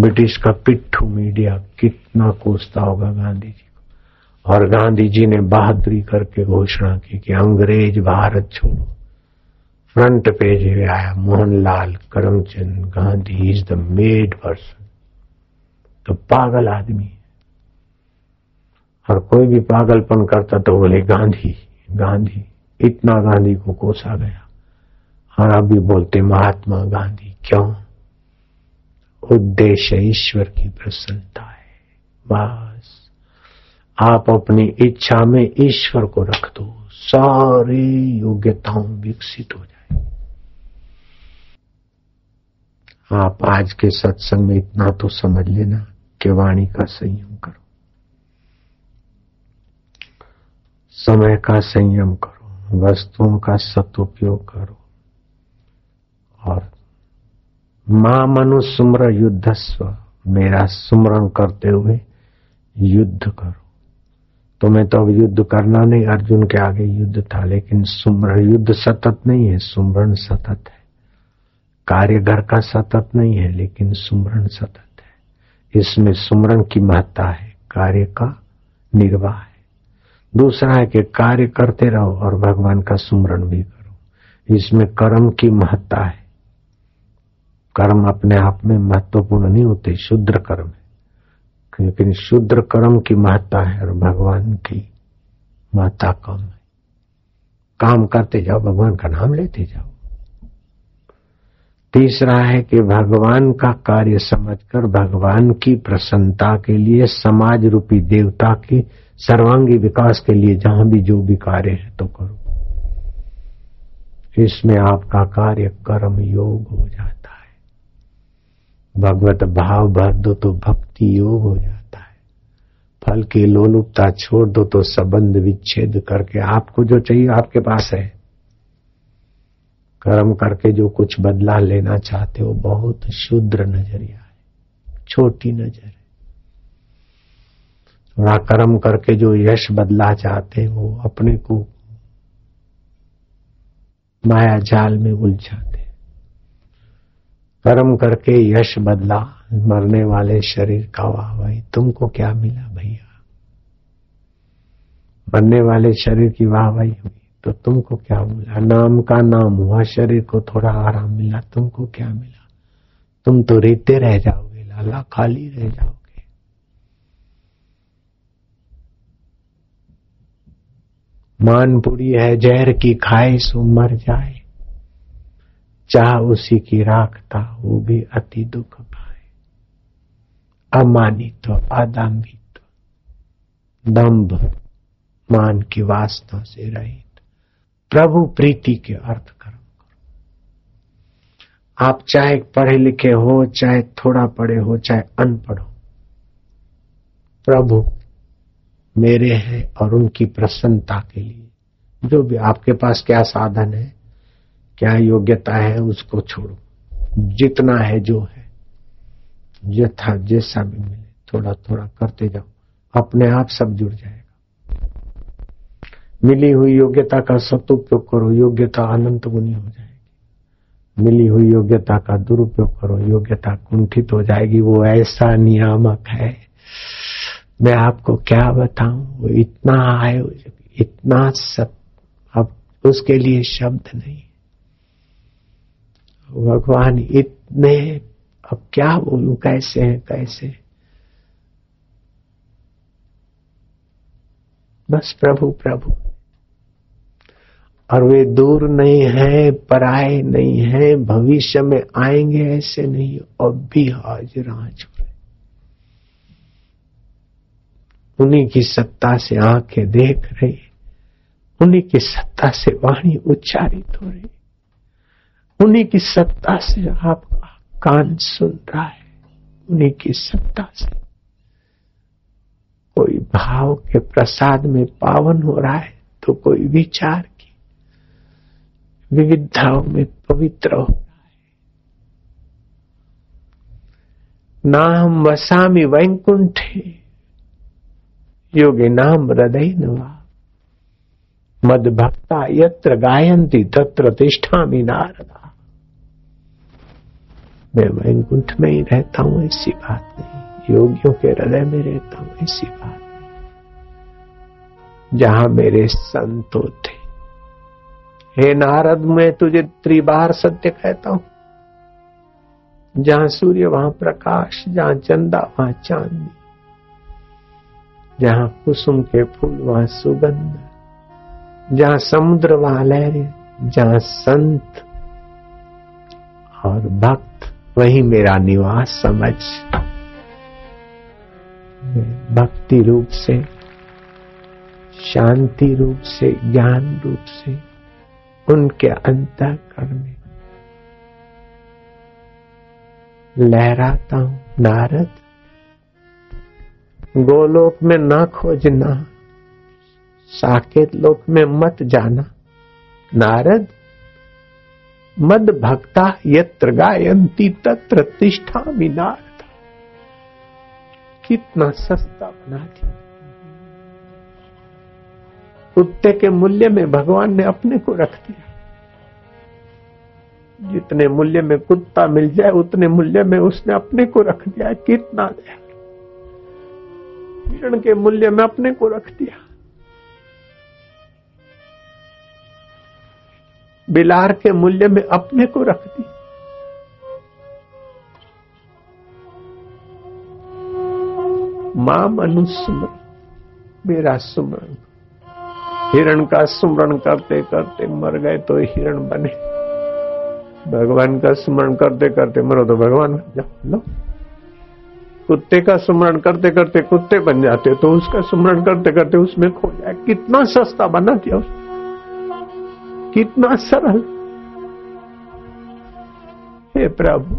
ब्रिटिश का पिट्ठू मीडिया कितना कोसता होगा गांधी जी को। और गांधी जी ने बहादुरी करके घोषणा की कि अंग्रेज़ भारत छोड़ो। फ्रंट पेज में आया, Mohanlal Karamchand Gandhi is the mad person तो पागल आदमी है। और कोई भी पागलपन करता तो बोले, गांधी गांधी, इतना गांधी को कोसा गया। और अभी बोलते, महात्मा गांधी, क्यों? उद्देश्य ईश्वर की प्रसन्नता है। बस। आप अपनी इच्छा में ईश्वर को रख दो, सारी योग्यताओं विकसित हो जाए। आप आज के सत्संग में इतना तो समझ लेना कि वाणी का संयम करो। समय का संयम करो, वस्तुओं का सदुपयोग करो। और माँ मनु सुमर युद्धस्व, मेरा सुमरण करते हुए युद्ध करो। तुम्हें तो अब युद्ध करना नहीं, अर्जुन के आगे युद्ध था, लेकिन सुमरण, युद्ध सतत नहीं है, सुमरण सतत है। कार्य घर का सतत नहीं है, लेकिन सुमरण सतत है। इसमें सुमरण की महत्ता है, कार्य का निर्वाह है। दूसरा है कि कार्य करते रहो और भगवान का सुमरण भी करो। इसमें कर्म की महत्ता है। कर्म अपने आप में महत्वपूर्ण नहीं होते, शुद्र कर्म है। लेकिन शुद्र कर्म की महत्ता है और भगवान की महत्ता कम है। काम करते जाओ, भगवान का नाम लेते जाओ। तीसरा है कि भगवान का कार्य समझकर भगवान की प्रसन्नता के लिए समाज रूपी देवता की सर्वांगी विकास के लिए जहाँ भी जो भी कार्य है तो करो। इसमें आपका कार्य कर्म योग हो जाता है। भगवत भाव भर दो तो भक्ति योग हो जाता है। फल की लोलुपता छोड़ दो तो संबंध विच्छेद करके आपको जो चाहिए आपके पास है। कर्म करके जो कुछ बदला लेना चाहते हो, बहुत शुद्र नज़रिया है, छोटी नज़र है। थोड़ा कर्म करके जो यश बदला चाहते हैं, वो अपने को माया जाल में उलझाते कर्म करके यश बदला, मरने वाले शरीर का वाह भाई, तुमको क्या मिला भैया? मरने वाले शरीर की वाह भाई हुई तो तुमको क्या मिला? नाम का नाम हुआ, शरीर को थोड़ा आराम मिला, तुमको क्या मिला? तुम तो रेते रह जाओगे, लाला खाली रह जाओगे। मानपुरी है जहर की खाए सो मर जाए। चाह उसी की राखता वो भी अति दुख पाए। अमानित आदाम्बित दम्भ मान की वासना से रहित। तो, प्रभु प्रीति के अर्थ कर्म करो। आप चाहे पढ़े लिखे हो चाहे थोड़ा पढ़े हो चाहे अनपढ़ हो प्रभु मेरे हैं और उनकी प्रसन्नता के लिए। जो भी आपके पास क्या साधन है, क्या योग्यता है, उसको छोड़ो। जितना है जो है, यथा जैसा भी मिले थोड़ा थोड़ा करते जाओ। अपने आप सब जुड़ जाएगा। मिली हुई योग्यता का सदुपयोग करो, योग्यता अनंत गुनी हो जाएगी। मिली हुई योग्यता का दुरुपयोग करो, योग्यता कुंठित हो जाएगी। वो ऐसा नियामक है। मैं आपको क्या बताऊँ? वो इतना है इतना सब। अब उसके लिए शब्द नहीं। भगवान इतने, अब क्या बोलूँ? कैसे है, कैसे बस प्रभु प्रभु। और वे दूर नहीं है, पराए नहीं है, भविष्य में आएँगे ऐसे नहीं। अब भी हाजिर हाजुर उन्हीं की सत्ता से आँखें देख रही, उन्हीं की सत्ता से वाणी उच्चारित हो रही उन्हीं की सत्ता से आपका कान सुन रहा है, उन्हीं की सत्ता से। कोई भाव के प्रसाद में पावन हो रहा है तो कोई विचार की विविधताओं में पवित्र हो रहा है। नाम वसामी वैकुंठे योगे नाम हृदय मद भक्ता यत्र गायंती तत्र तिष्ठामी नारदा। मैं वैकुंठ में ही रहता हूँ, ऐसी बात नहीं। योगियों के हृदय में रहता हूँ, ऐसी बात नहीं। जहाँ मेरे संत थे हे नारद, मैं तुझे त्रिबार सत्य कहता हूँ। जहाँ सूर्य, वहाँ प्रकाश, जहाँ चंदा, वहाँ चांदनी जहाँ कुसुम के फूल, वहाँ सुगंध। जहाँ समुद्र, वहाँ लहरें। जहाँ संत और भक्त, वही मेरा निवास समझ। भक्ति रूप से, शांति रूप से, ज्ञान रूप से उनके अंतकरण में लहराता हूँ। नारद गोलोक में ना खोजना, साकेत लोक में मत जाना। नारद, मद भक्ता यत्र गायंती तत्र तिष्ठा नारद। कितना सस्ता बना दिया। कुत्ते के मूल्य में भगवान ने अपने को रख दिया। जितने मूल्य में कुत्ता मिल जाए, उतने मूल्य में उसने अपने को रख दिया। कितना दया। हिरण के मूल्य में अपने को रख दिया। बिलार के मूल्य में अपने को रख दी माँ मनुस्मरण मेरा सुमरण हिरण का सुमरण करते करते मर गए तो हिरण बने। भगवान का स्मरण करते करते मरो तो भगवान जाओ। लो। कुत्ते का सुमरण करते करते कुत्ते बन जाते तो उसका सुमरण करते करते उसमें खो जाए। कितना सस्ता बना दिया उस कितना सरल। हे प्रभु,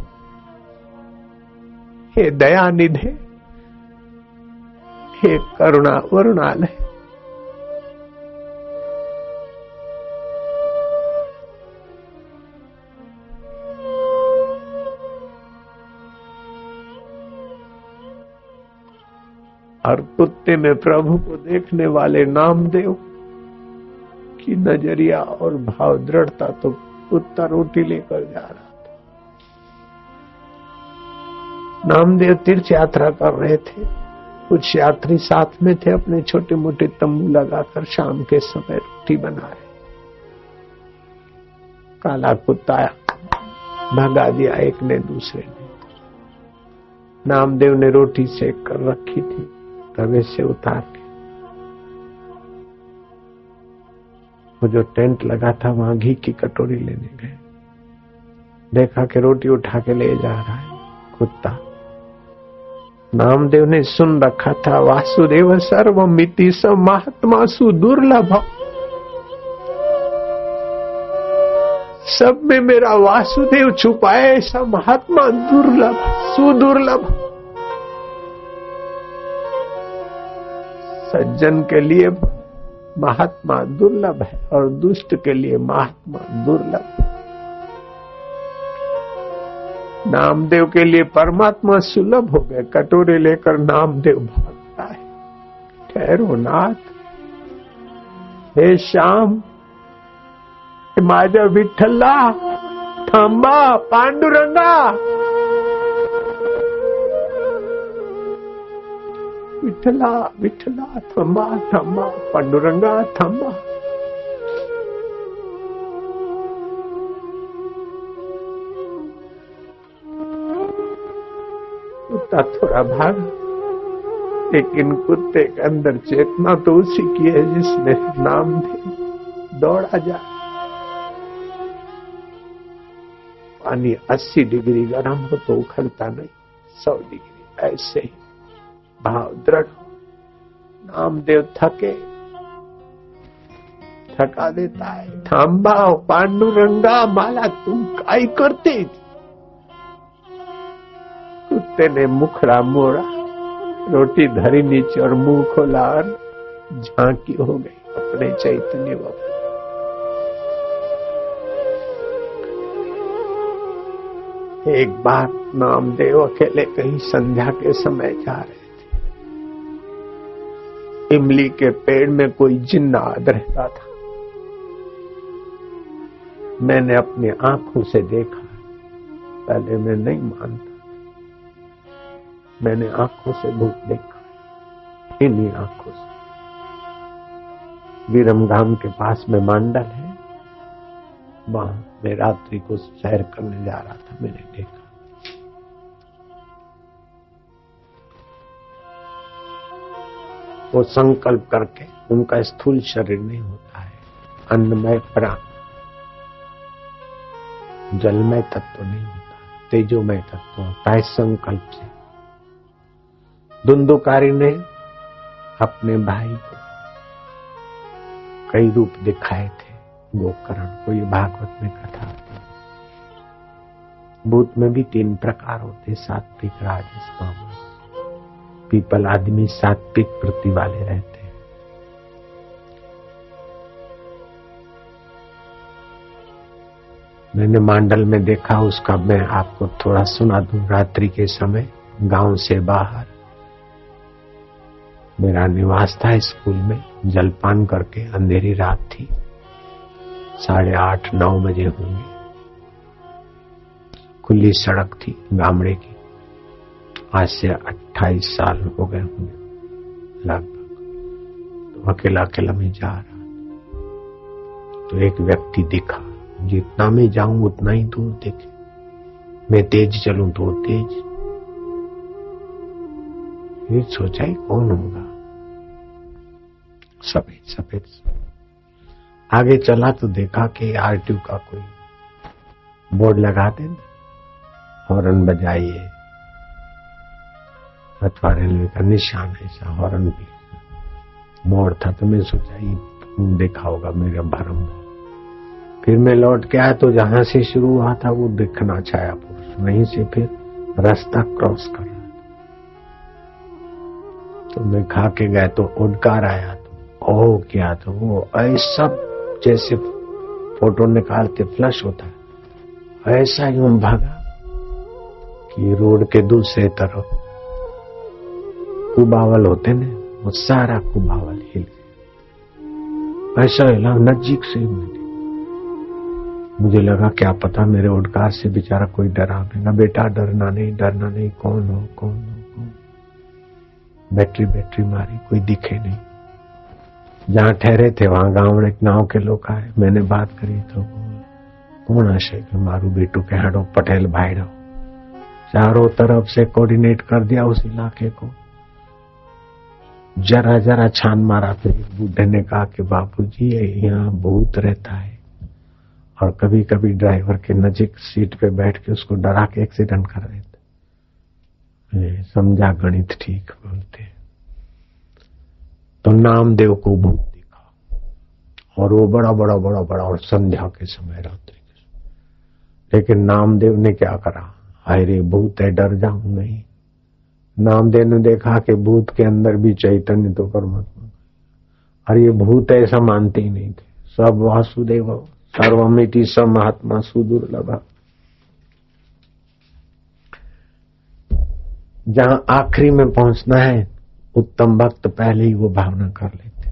हे दयानिधे, हे करुणा वरुणालय और कुत्ते में प्रभु को देखने वाले नामदेव की नज़रिया और भाव दृढ़ता तो कुत्ता रोटी लेकर जा रहा था। नामदेव तीर्थ यात्रा कर रहे थे। कुछ यात्री साथ में थे, अपने छोटे मोटे तंबू लगाकर शाम के समय रोटी बना रहे। काला कुत्ता भगा दिया एक ने दूसरे ने। नामदेव ने रोटी सेक कर रखी थी। तवे से उतार के। वो जो टेंट लगा था, वहाँ घी की कटोरी लेने गए। देखा कि रोटी उठा के ले जा रहा है, कुत्ता। नामदेव ने सुन रखा था, वासुदेव सर्वमिति स महात्मा सुदुर्लभ सब में मेरा वासुदेव छुपाए ऐसा महात्मा दुर्लभ। सुदुर्लभ सज्जन के लिए महात्मा दुर्लभ है और दुष्ट के लिए महात्मा दुर्लभ। नामदेव के लिए परमात्मा सुलभ हो गए, कटोरे लेकर नामदेव भागता है। ठहरो नाथ। हे श्याम माझा विठ्ठला, थांबा, पांडुरंगा। विठला विठला थम्मा थम्मा पंडुरंगा थम्मा कुत्ता थोड़ा भाग लेकिन कुत्ते के अंदर चेतना तो उसी की है जिसने नाम दे दौड़ा जा पानी 80 डिग्री गर्म हो तो उखड़ता नहीं 100 डिग्री ऐसे ही भाव दृढ़ नामदेव थके। थका देता है। थांबा पांडुरंगा माला तुम काय करते? कुत्ते ने मुखड़ा मोड़ा, रोटी धरी नीचे और मुँह खोला और झांकी हो गई अपने चैतन्य बाबू। एक बार नामदेव अकेले कहीं संध्या के समय जा रहे इमली के पेड़ में कोई जिन्नाद रहता था। मैंने अपनी आँखों से देखा। पहले मैं नहीं मानता। मैंने आँखों से भूत देखा। इन्हीं आँखों से। विरमगाम के पास में मांडल है। वहाँ मैं रात्रि को सैर करने जा रहा था। मैंने देखा। वो संकल्प करके उनका स्थूल शरीर नहीं होता है। अन्नमय प्राण। जलमय तत्व नहीं होता तेजोमय तत्व होता है संकल्प से। धुंधुकारी ने अपने भाई को कई रूप दिखाए थे, गोकर्ण को ये भागवत में कथा भूत में भी तीन प्रकार होते, सात्विक राजस तामस पीपल आदमी सात्विक वृत्ति वाले रहते हैं। मैंने मांडल में देखा, उसका मैं आपको थोड़ा सुना दूँ। रात्रि के समय गाँव से बाहर मेरा निवास था स्कूल में। जलपान करके अंधेरी रात थी। साढ़े आठ, नौ बजे होंगे। खुली सड़क थी गामड़े की। आज से अट्ठाईस साल हो गए होंगे, लगभग। तो अकेला अकेला में जा रहा तो एक व्यक्ति दिखा, जितना मैं जाऊँ उतना ही दूर देखे। मैं तेज चलूँ तो तेज। फिर सोचा ही कौन होगा? सफ़ेद सफ़ेद। आगे चला तो देखा कि आरटीयू का कोई बोर्ड लगा दे हॉर्न बजाइए। अथवा रेलवे का निशान ऐसा हॉर्न भी। मोड़ था तो मैं सोचा, ये देखा होगा मेरा भरम। फिर मैं लौट के आया तो जहाँ से शुरू हुआ था, वो दिखना छाया पुरुष। वहीं से फिर रास्ता क्रॉस कर। रहा तो मैं खा के गया तो उडकार आया तो ओ क्या तो वो ऐसा जैसे फ़ोटो निकालते फ्लश होता है। ऐसा यूँ भागा कि रोड के दूसरे तरफ़ कुबावल होते ने, वो सारा कुबावल हिल गया ऐसा हिला नजीक से मैंने मुझे लगा, क्या पता मेरे ओडकार से बेचारा कोई डरा ना। बेटा, डरना नहीं डरना नहीं, कौन हो कौन हो, कौन बैटरी बैटरी मारी, कोई दिखे नहीं। जहाँ ठहरे थे, वहाँ गाँव एक नाव के लोग आए। मैंने बात करी तो कौन आशय के मारू बेटू के हाड़ो, पटेल रहो चारों तरफ़ से कोऑर्डिनेट कर दिया उस इलाके को। जरा जरा छान मारा फिर बूढ़े ने कहा कि बापूजी यहाँ भूत रहता है। और कभी कभी ड्राइवर के नजीक सीट पे बैठ के उसको डरा के एक्सीडेंट कर रहे थे। समझा गणित ठीक बोलते तो नामदेव को भूत दिखा। और वो बड़ा बड़ा बड़ा बड़ा और संध्या के समय रात्रि लेकिन नामदेव ने क्या करा? अरे भूत है, डर जाऊँ नहीं नामदेव ने देखा कि भूत के अंदर भी चैतन्य तो परमात्मा और ये भूत ऐसा मानते ही नहीं थे। सब वासुदेव, सर्वमिति सब महात्मा सुदुर्लभ। जहाँ आखिरी में पहुँचना है, उत्तम भक्त पहले ही वो भावना कर लेते।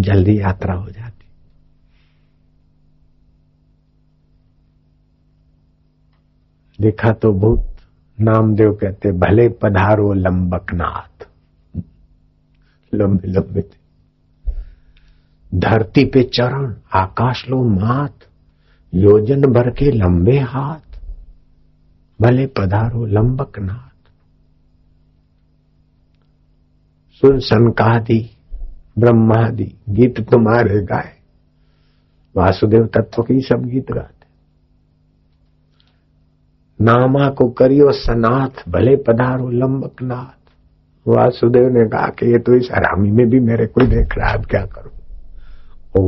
जल्दी यात्रा हो जाती। देखा तो भूत नामदेव कहते, भले पधारो लंबकनाथ। लंबे लंबे थे। धरती पे चरण, आकाश लो मात योजन भर के लंबे हाथ। भले पधारो लंबकनाथ। सुन सनकादि, ब्रह्मादि, गीत तुम्हारे गाए। वासुदेव तत्व के सब गीत गाते। नामा को करियो सनाथ, भले पधारो लंबक नाथ। वासुदेव ने कहा कि ये तो इस हरामी में भी मेरे कोई देख रहा है, अब क्या करूँ?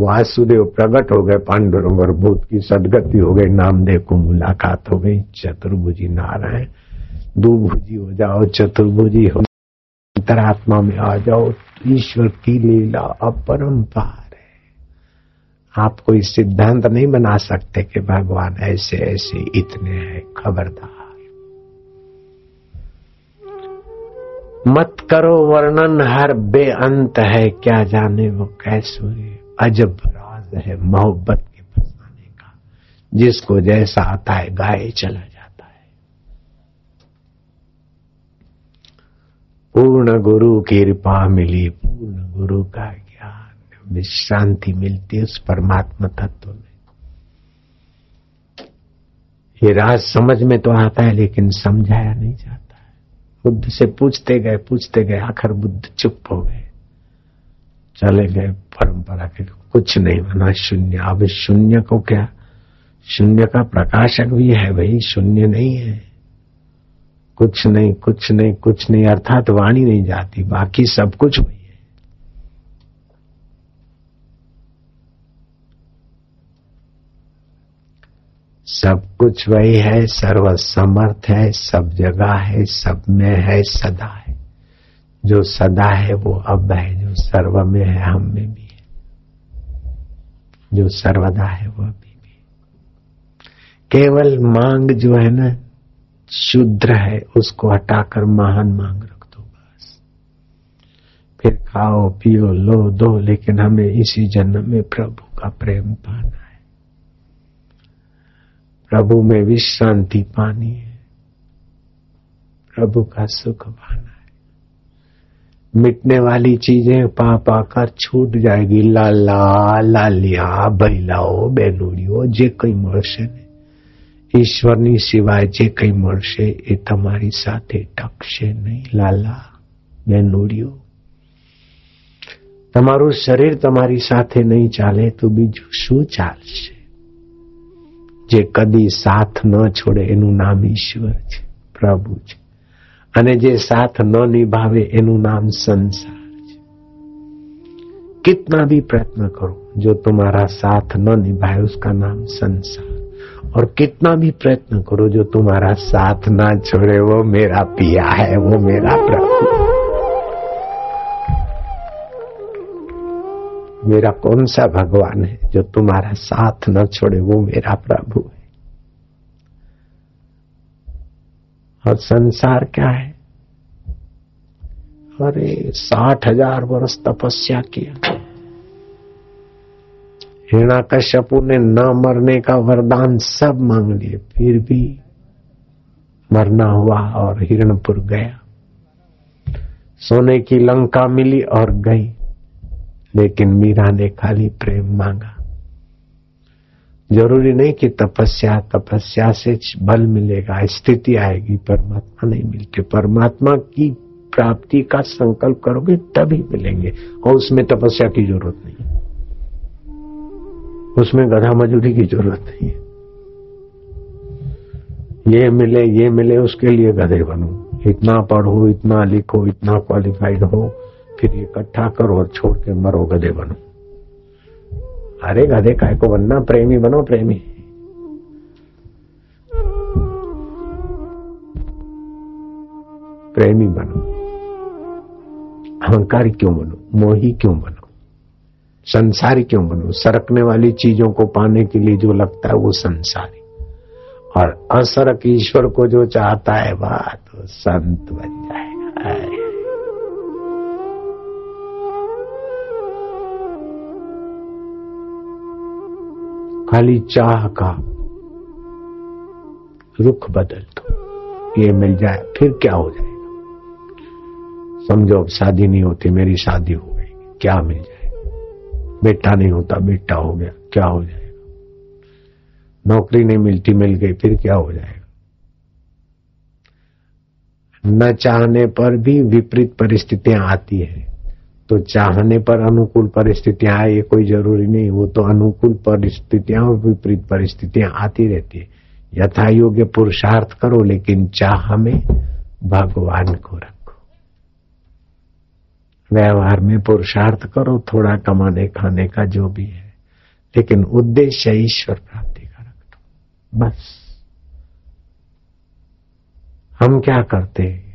वासुदेव प्रकट हो गए, पांडुरंग और भूत की सदगति हो गई, नामदेव को मुलाकात हो गई। चतुर्भुजी नारायण दुभुजी हो जाओ, चतुर्भुजी हो, अंतरात्मा में आ जाओ, ईश्वर की लीला अपरंपार। आप कोई सिद्धांत नहीं बना सकते कि भगवान ऐसे ऐसे, इतने हैं, खबरदार। मत करो वर्णन, हर बेअंत है, क्या जाने वो कैसे अजब राज है मोहब्बत के फसाने का, जिसको जैसा आता है गाए चला जाता है। पूर्ण गुरु की कृपा मिली, पूर्ण गुरु का विश्रांति मिलती है, उस परमात्मा तत्व में। ये राज समझ में तो आता है, लेकिन समझाया नहीं जाता है। बुद्ध से पूछते गए पूछते गए, आखिर बुद्ध चुप हो गए। चले गए परंपरा के, कुछ नहीं बना शून्य। अब शून्य को क्या? शून्य का प्रकाशक भी है भाई, शून्य नहीं है। कुछ नहीं कुछ नहीं कुछ नहीं, अर्थात वाणी नहीं जाती, बाकी सब कुछ वही है सब कुछ वही है सर्व समर्थ है, सब जगह है, सब में है, सदा है। जो सदा है, वो अब है, जो सर्व में है, हम में भी है। जो सर्वदा है, वो अभी भी केवल मांग जो है ना, शुद्र है, उसको हटाकर महान मांग रख दो, बस। फिर खाओ, पियो, लो, दो, लेकिन हमें इसी जन्म में प्रभु का प्रेम पाना है। प्रभु में विश्रांति पानी है प्रभु का सुख पाना है मिटने वाली चीजें पा पाकर छूट जाएगी लाला लालिया बैलाओ बेनुड़ियो जे कई મળશે ને ઈશ્વરની સિવાય જે કઈ મળશે એ તમારી સાથે ટકશે નહીં લાલા બેનુડીઓ તમારું શરીર તમારી સાથે નહીં ચાલે તો બીજું શું ચાલશે જે કદી સાથ ન છોડે એનું નામ ઈશ્વર છે પ્રભુ છે અને જે साथ न निभावे એનું नाम संसार છે कितना भी प्रयत्न करो जो तुम्हारा साथ न निभाए उसका नाम संसार और कितना भी प्रयत्न करो जो तुम्हारा साथ ना छोड़े वो मेरा पिया है वो मेरा प्रभु मेरा कौन सा भगवान है जो तुम्हारा साथ न छोड़े? वो मेरा प्रभु है। और संसार क्या है? अरे, साठ हज़ार वर्ष तपस्या किया। हिरणा कश्यपु ने न मरने का वरदान सब मांग लिए, फिर भी मरना हुआ और हिरणपुर गया। सोने की लंका मिली और गई। लेकिन मीरा ने खाली प्रेम मांगा। ज़रूरी नहीं कि तपस्या तपस्या से बल मिलेगा, स्थिति आएगी, परमात्मा नहीं मिलती। परमात्मा की प्राप्ति का संकल्प करोगे, तभी मिलेंगे। और उसमें तपस्या की ज़रूरत नहीं उसमें गधा मजूरी की ज़रूरत नहीं है। ये मिले ये मिले, उसके लिए गधे बनो। इतना पढ़ो, इतना लिखो, इतना क्वालिफाइड हो। फिर इकट्ठा करो और छोड़ के मरो, गधे बनो। अरे गधे काय को बनना? प्रेमी बनो, प्रेमी। प्रेमी बनो। अहंकारी क्यों बनो? मोही क्यों बनो? संसारी क्यों बनो? सरकने वाली चीज़ों को पाने के लिए जो लगता है वो संसारी। और असरक ईश्वर को जो चाहता है, वह तो संत बन जाएगा। खाली चाह का रुख बदल दो। ये मिल जाए, फिर क्या हो जाएगा? समझो अब शादी नहीं होती, मेरी शादी हो गई, क्या मिल जाएगा बेटा नहीं होता, बेटा हो गया, क्या हो जाएगा? नौकरी नहीं मिलती, मिल गई, फिर क्या हो जाएगा? न चाहने पर भी विपरीत परिस्थितियाँ आती है। तो चाहने पर अनुकूल परिस्थितियाँ आए ये कोई ज़रूरी नहीं। वो तो अनुकूल परिस्थितियाँ और विपरीत परिस्थितियाँ आती रहती है। यथा योग्य पुरुषार्थ करो, लेकिन चाह में भगवान को रखो। व्यवहार में पुरुषार्थ करो, थोड़ा कमाने खाने का जो भी है। लेकिन उद्देश्य ईश्वर प्राप्ति का रख दो। बस। हम क्या करते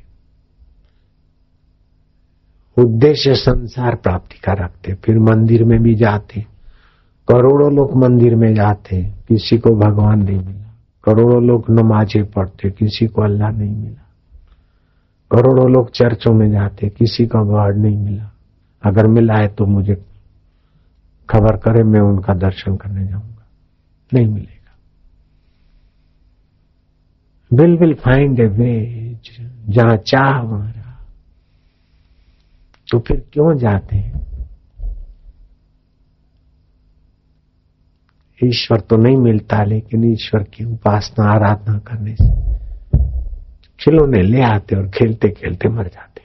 उद्देश्य संसार प्राप्ति का रखते फिर मंदिर में भी जाते करोड़ों लोग मंदिर में जाते किसी को भगवान नहीं मिला। करोड़ों लोग नमाजें पढ़ते किसी को अल्लाह नहीं मिला। करोड़ों लोग चर्चों में जाते किसी का गॉड नहीं मिला। अगर मिला है तो मुझे खबर करे, मैं उनका दर्शन करने जाऊँगा। नहीं मिलेगा। Will will find a way जहाँ चाह वहाँ तो फिर क्यों जाते हैं? ईश्वर तो नहीं मिलता, लेकिन ईश्वर की उपासना, आराधना करने से खिलौने ले आते और खेलते खेलते मर जाते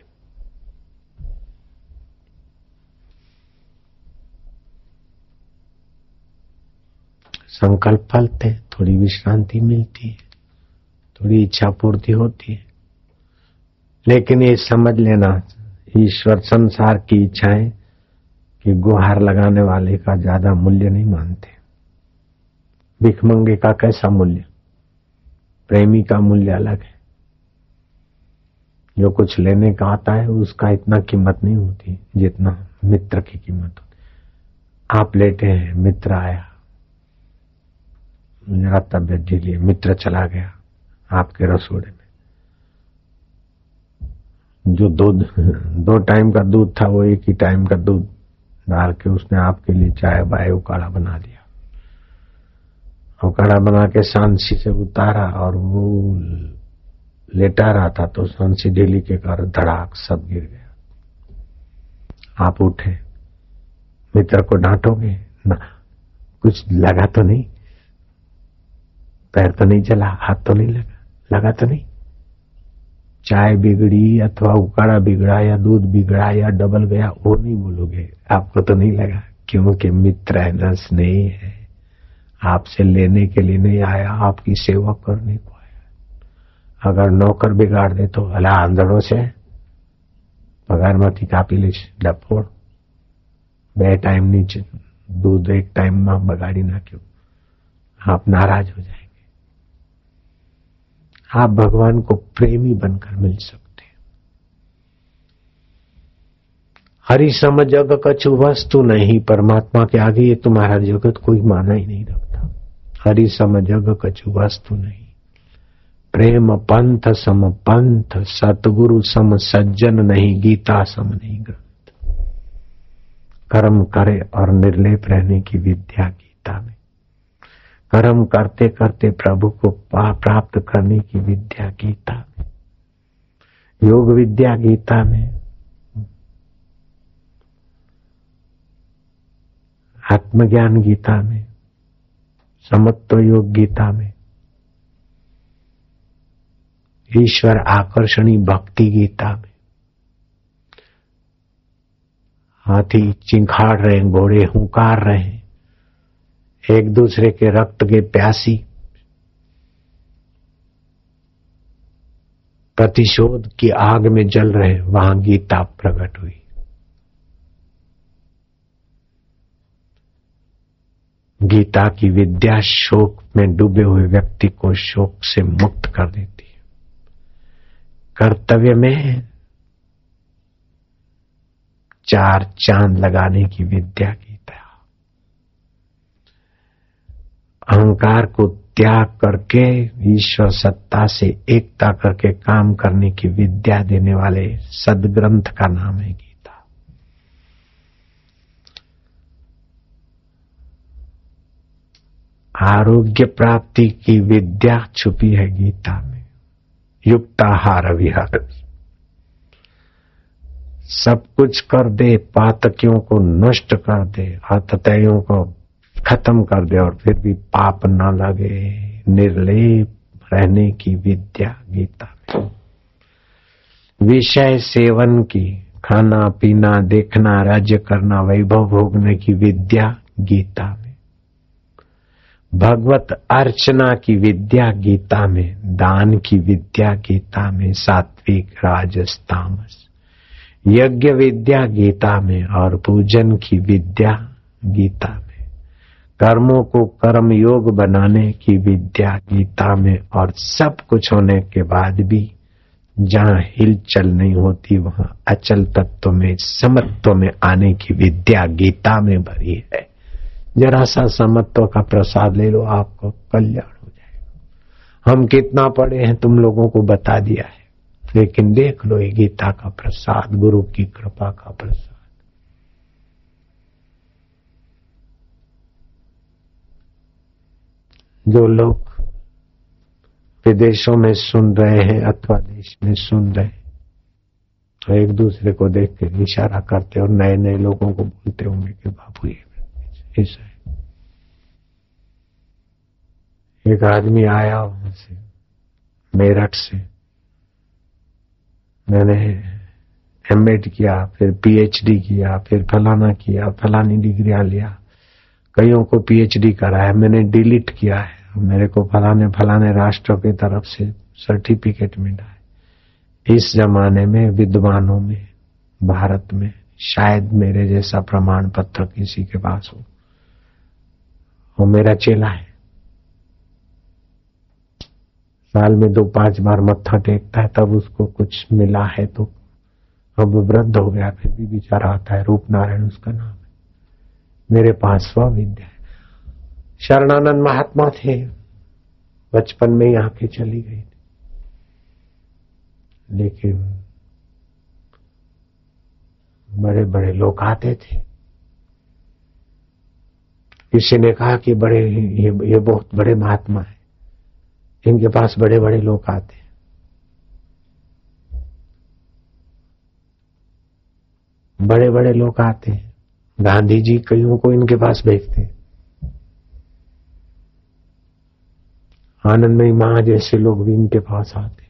संकल्प फलते थोड़ी विश्रांति मिलती है, थोड़ी इच्छा पूर्ति होती है। लेकिन ये समझ लेना ईश्वर संसार की इच्छाएँ कि गुहार लगाने वाले का ज़्यादा मूल्य नहीं मानते। भिखमंगे का कैसा मूल्य? प्रेमी का मूल्य अलग है। जो कुछ लेने का आता है, उसका इतना कीमत नहीं होती, जितना मित्र की कीमत होती। आप लेटे हैं, मित्र आया। मेरा तबियत ढीली मित्र चला गया, आपके रसोड़े में। जो दूध दो टाइम का दूध था, वो एक ही टाइम का दूध डाल के उसने आपके लिए चाय, बाय, उकाड़ा बना दिया। उकाड़ा बना के सांसी से उतारा और वो लेटा रहा था तो सांसी ढीली के कारण धड़ाक सब गिर गया। आप उठे। मित्र को डांटोगे? ना, कुछ लगा तो नहीं। पैर तो नहीं चला, हाथ तो नहीं लगा लगा तो नहीं। चाय बिगड़ी अथवा उकाड़ा बिगड़ा या दूध बिगड़ा या डबल गया, वो नहीं बोलोगे। आपको तो नहीं लगा, क्योंकि मित्र है, ना स्नेही है। आपसे लेने के लिए नहीं आया, आपकी सेवा करने को आया। अगर नौकर बिगाड़ दे तो अला आंधड़ो से, पगार मत का डोड़ बे टाइम नीचे, दूध एक टाइम में बगाड़ी ना क्यों? आप नाराज़ हो जाए आप भगवान को प्रेमी बनकर मिल सकते हैं। हरि सम जग कछु वस्तु नहीं, परमात्मा के आगे ये तुम्हारा जगत कोई माना ही नहीं रखता। हरि सम जग कछु वस्तु नहीं। प्रेम पंथ सम पंथ, सतगुरु सम सज्जन नहीं, गीता सम नहीं ग्रंथ। कर्म करे और निर्लेप रहने की विद्या गीता में। कर्म करते करते प्रभु को प्राप्त करने की विद्या गीता में। योग विद्या गीता में। आत्मज्ञान गीता में। समत्व योग गीता में। ईश्वर आकर्षणी भक्ति गीता में। हाथी चिंखाड़ रहे, घोड़े हुकार रहे। एक दूसरे के रक्त के प्यासी, प्रतिशोध की आग में जल रहे, वहाँ गीता प्रकट हुई। गीता की विद्या शोक में डूबे हुए व्यक्ति को शोक से मुक्त कर देती है। कर्तव्य में चार चाँद लगाने की विद्या गीता अहंकार को त्याग करके ईश्वर सत्ता से एकता करके काम करने की विद्या देने वाले सदग्रंथ का नाम है गीता। आरोग्य प्राप्ति की विद्या छुपी है गीता में। युक्ताहार विहार। सब कुछ कर दे, पातकियों को नष्ट कर दे आततयों को खत्म कर दे और फिर भी पाप न लगे। निर्लेप रहने की विद्या गीता। में विषय सेवन की, खाना, पीना, देखना राज्य करना, वैभव भोगने की विद्या गीता में। भगवत अर्चना की विद्या गीता में, दान की विद्या गीता में, सात्विक राजस तामस यज्ञ विद्या गीता में और पूजन की विद्या गीता में। कर्मों को कर्म योग बनाने की विद्या गीता में और सब कुछ होने के बाद भी जहाँ हिलचल नहीं होती, वहाँ अचल तत्व में, समत्व में आने की विद्या गीता में भरी है। जरा सा समत्व का प्रसाद ले लो, आपको कल्याण हो जाएगा। हम कितना पढ़े हैं, तुम लोगों को बता दिया है। लेकिन देख लो, ये गीता का प्रसाद, गुरु की कृपा का प्रसाद। जो लोग विदेशों में सुन रहे हैं अथवा देश में सुन रहे हैं तो एक दूसरे को देख के इशारा करते और नए नए लोगों को बोलते होंगे कि बाबू, ये ऐसा है। एक आदमी आया से, मेरठ से। मैंने एमएड किया, फिर पीएचडी किया, फिर फलाना किया, फलानी डिग्रियाँ लिया। कईयों को पीएचडी कराया मैंने डिलीट किया है। मेरे को फलाने फलाने राष्ट्रों की तरफ़ से सर्टिफिकेट मिला है। इस जमाने में, विद्वानों में, भारत में, शायद मेरे जैसा प्रमाण पत्र किसी के पास हो, वो मेरा चेला है। साल में दो पाँच बार मत्था टेकता है, तब उसको कुछ मिला है तो अब वृद्ध हो गया, फिर भी विचार आता है रूप नारायण उसका नाम। है मेरे पास स्व विद्या है। शरणानंद महात्मा थे। बचपन में ही आँखें चली गई थी। लेकिन बड़े बड़े लोग आते थे। किसी ने कहा कि बड़े ये, ये बहुत बड़े महात्मा है। इनके पास बड़े बड़े लोग आते हैं। बड़े बड़े लोग आते हैं। गांधी जी कईयों को इनके पास भेजते हैं। आनंदमयी माँ जैसे लोग भी इनके पास आते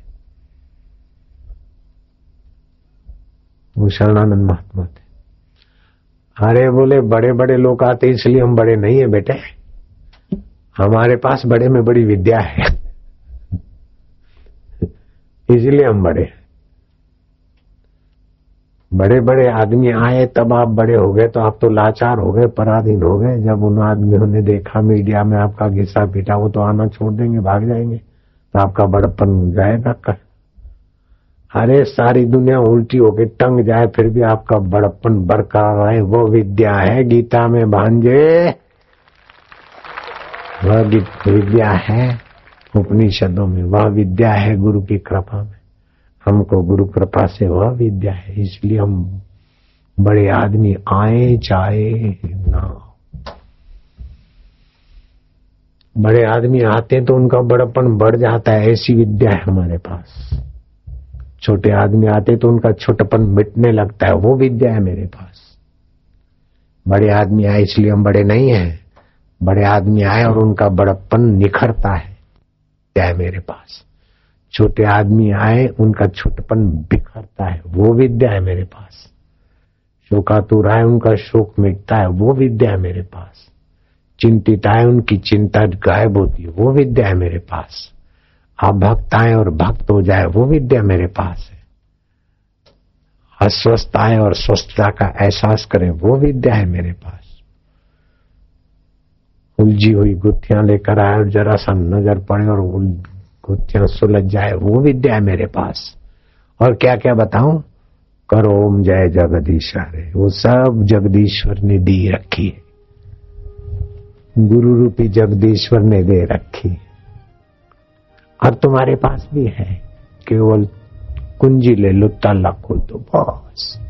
वो शरणानंद महात्मा थे। अरे बोले बड़े बड़े लोग आते इसलिए हम बड़े नहीं है बेटे। हमारे पास बड़े में बड़ी विद्या है। इसलिए हम बड़े बड़े बड़े आदमी आए, तब आप बड़े हो गए तो आप तो लाचार हो गए, पराधीन हो गए। जब उन आदमियों ने देखा मीडिया में आपका घिसा पीटा, वो तो आना छोड़ देंगे, भाग जाएँगे। तो आपका बड़पन जाएगा कर अरे, सारी दुनिया उल्टी होके टंग जाए, फिर भी आपका बड़पन बरकरार रहे। वो विद्या है गीता में, भांजे। वह विद्या है उपनिषदों में, वह विद्या है गुरु की कृपा में। हमको गुरु कृपा से वह विद्या है, इसलिए हम बड़े आदमी आए, जाए ना। बड़े आदमी आते तो उनका बड़पन बढ़ जाता है, ऐसी विद्या है हमारे पास। छोटे आदमी आते तो उनका छोटपन मिटने लगता है, वो विद्या है मेरे पास। बड़े आदमी आए इसलिए हम बड़े नहीं हैं। बड़े आदमी आए और उनका बड़प्पन निखरता है, क्या है मेरे पास? छोटे आदमी आए, उनका छोटपन बिखरता है, वो विद्या है मेरे पास। शोकातुर आए, उनका शोक मिटता है, वो विद्या है मेरे पास। चिंतित आए, उनकी चिंता गायब होती है, वो विद्या है मेरे पास। आप भक्त आए और भक्त हो जाए, वो विद्या मेरे पास है। अस्वस्थ आए और स्वस्थता का एहसास करें, वो विद्या है मेरे पास। उलझी हुई गुत्थियाँ लेकर आए और जरा सा नज़र पड़े और गुत्थियाँ सुलझ जाए, वो विद्या है मेरे पास। और क्या क्या बताऊँ? करो ओम जय जगदीश्वर, वो सब जगदीश्वर ने दी रखी है। गुरु रूपी जगदीश्वर ने दे रखी और तुम्हारे पास भी है, केवल कुंजी ले लो ताला खोल दो बस।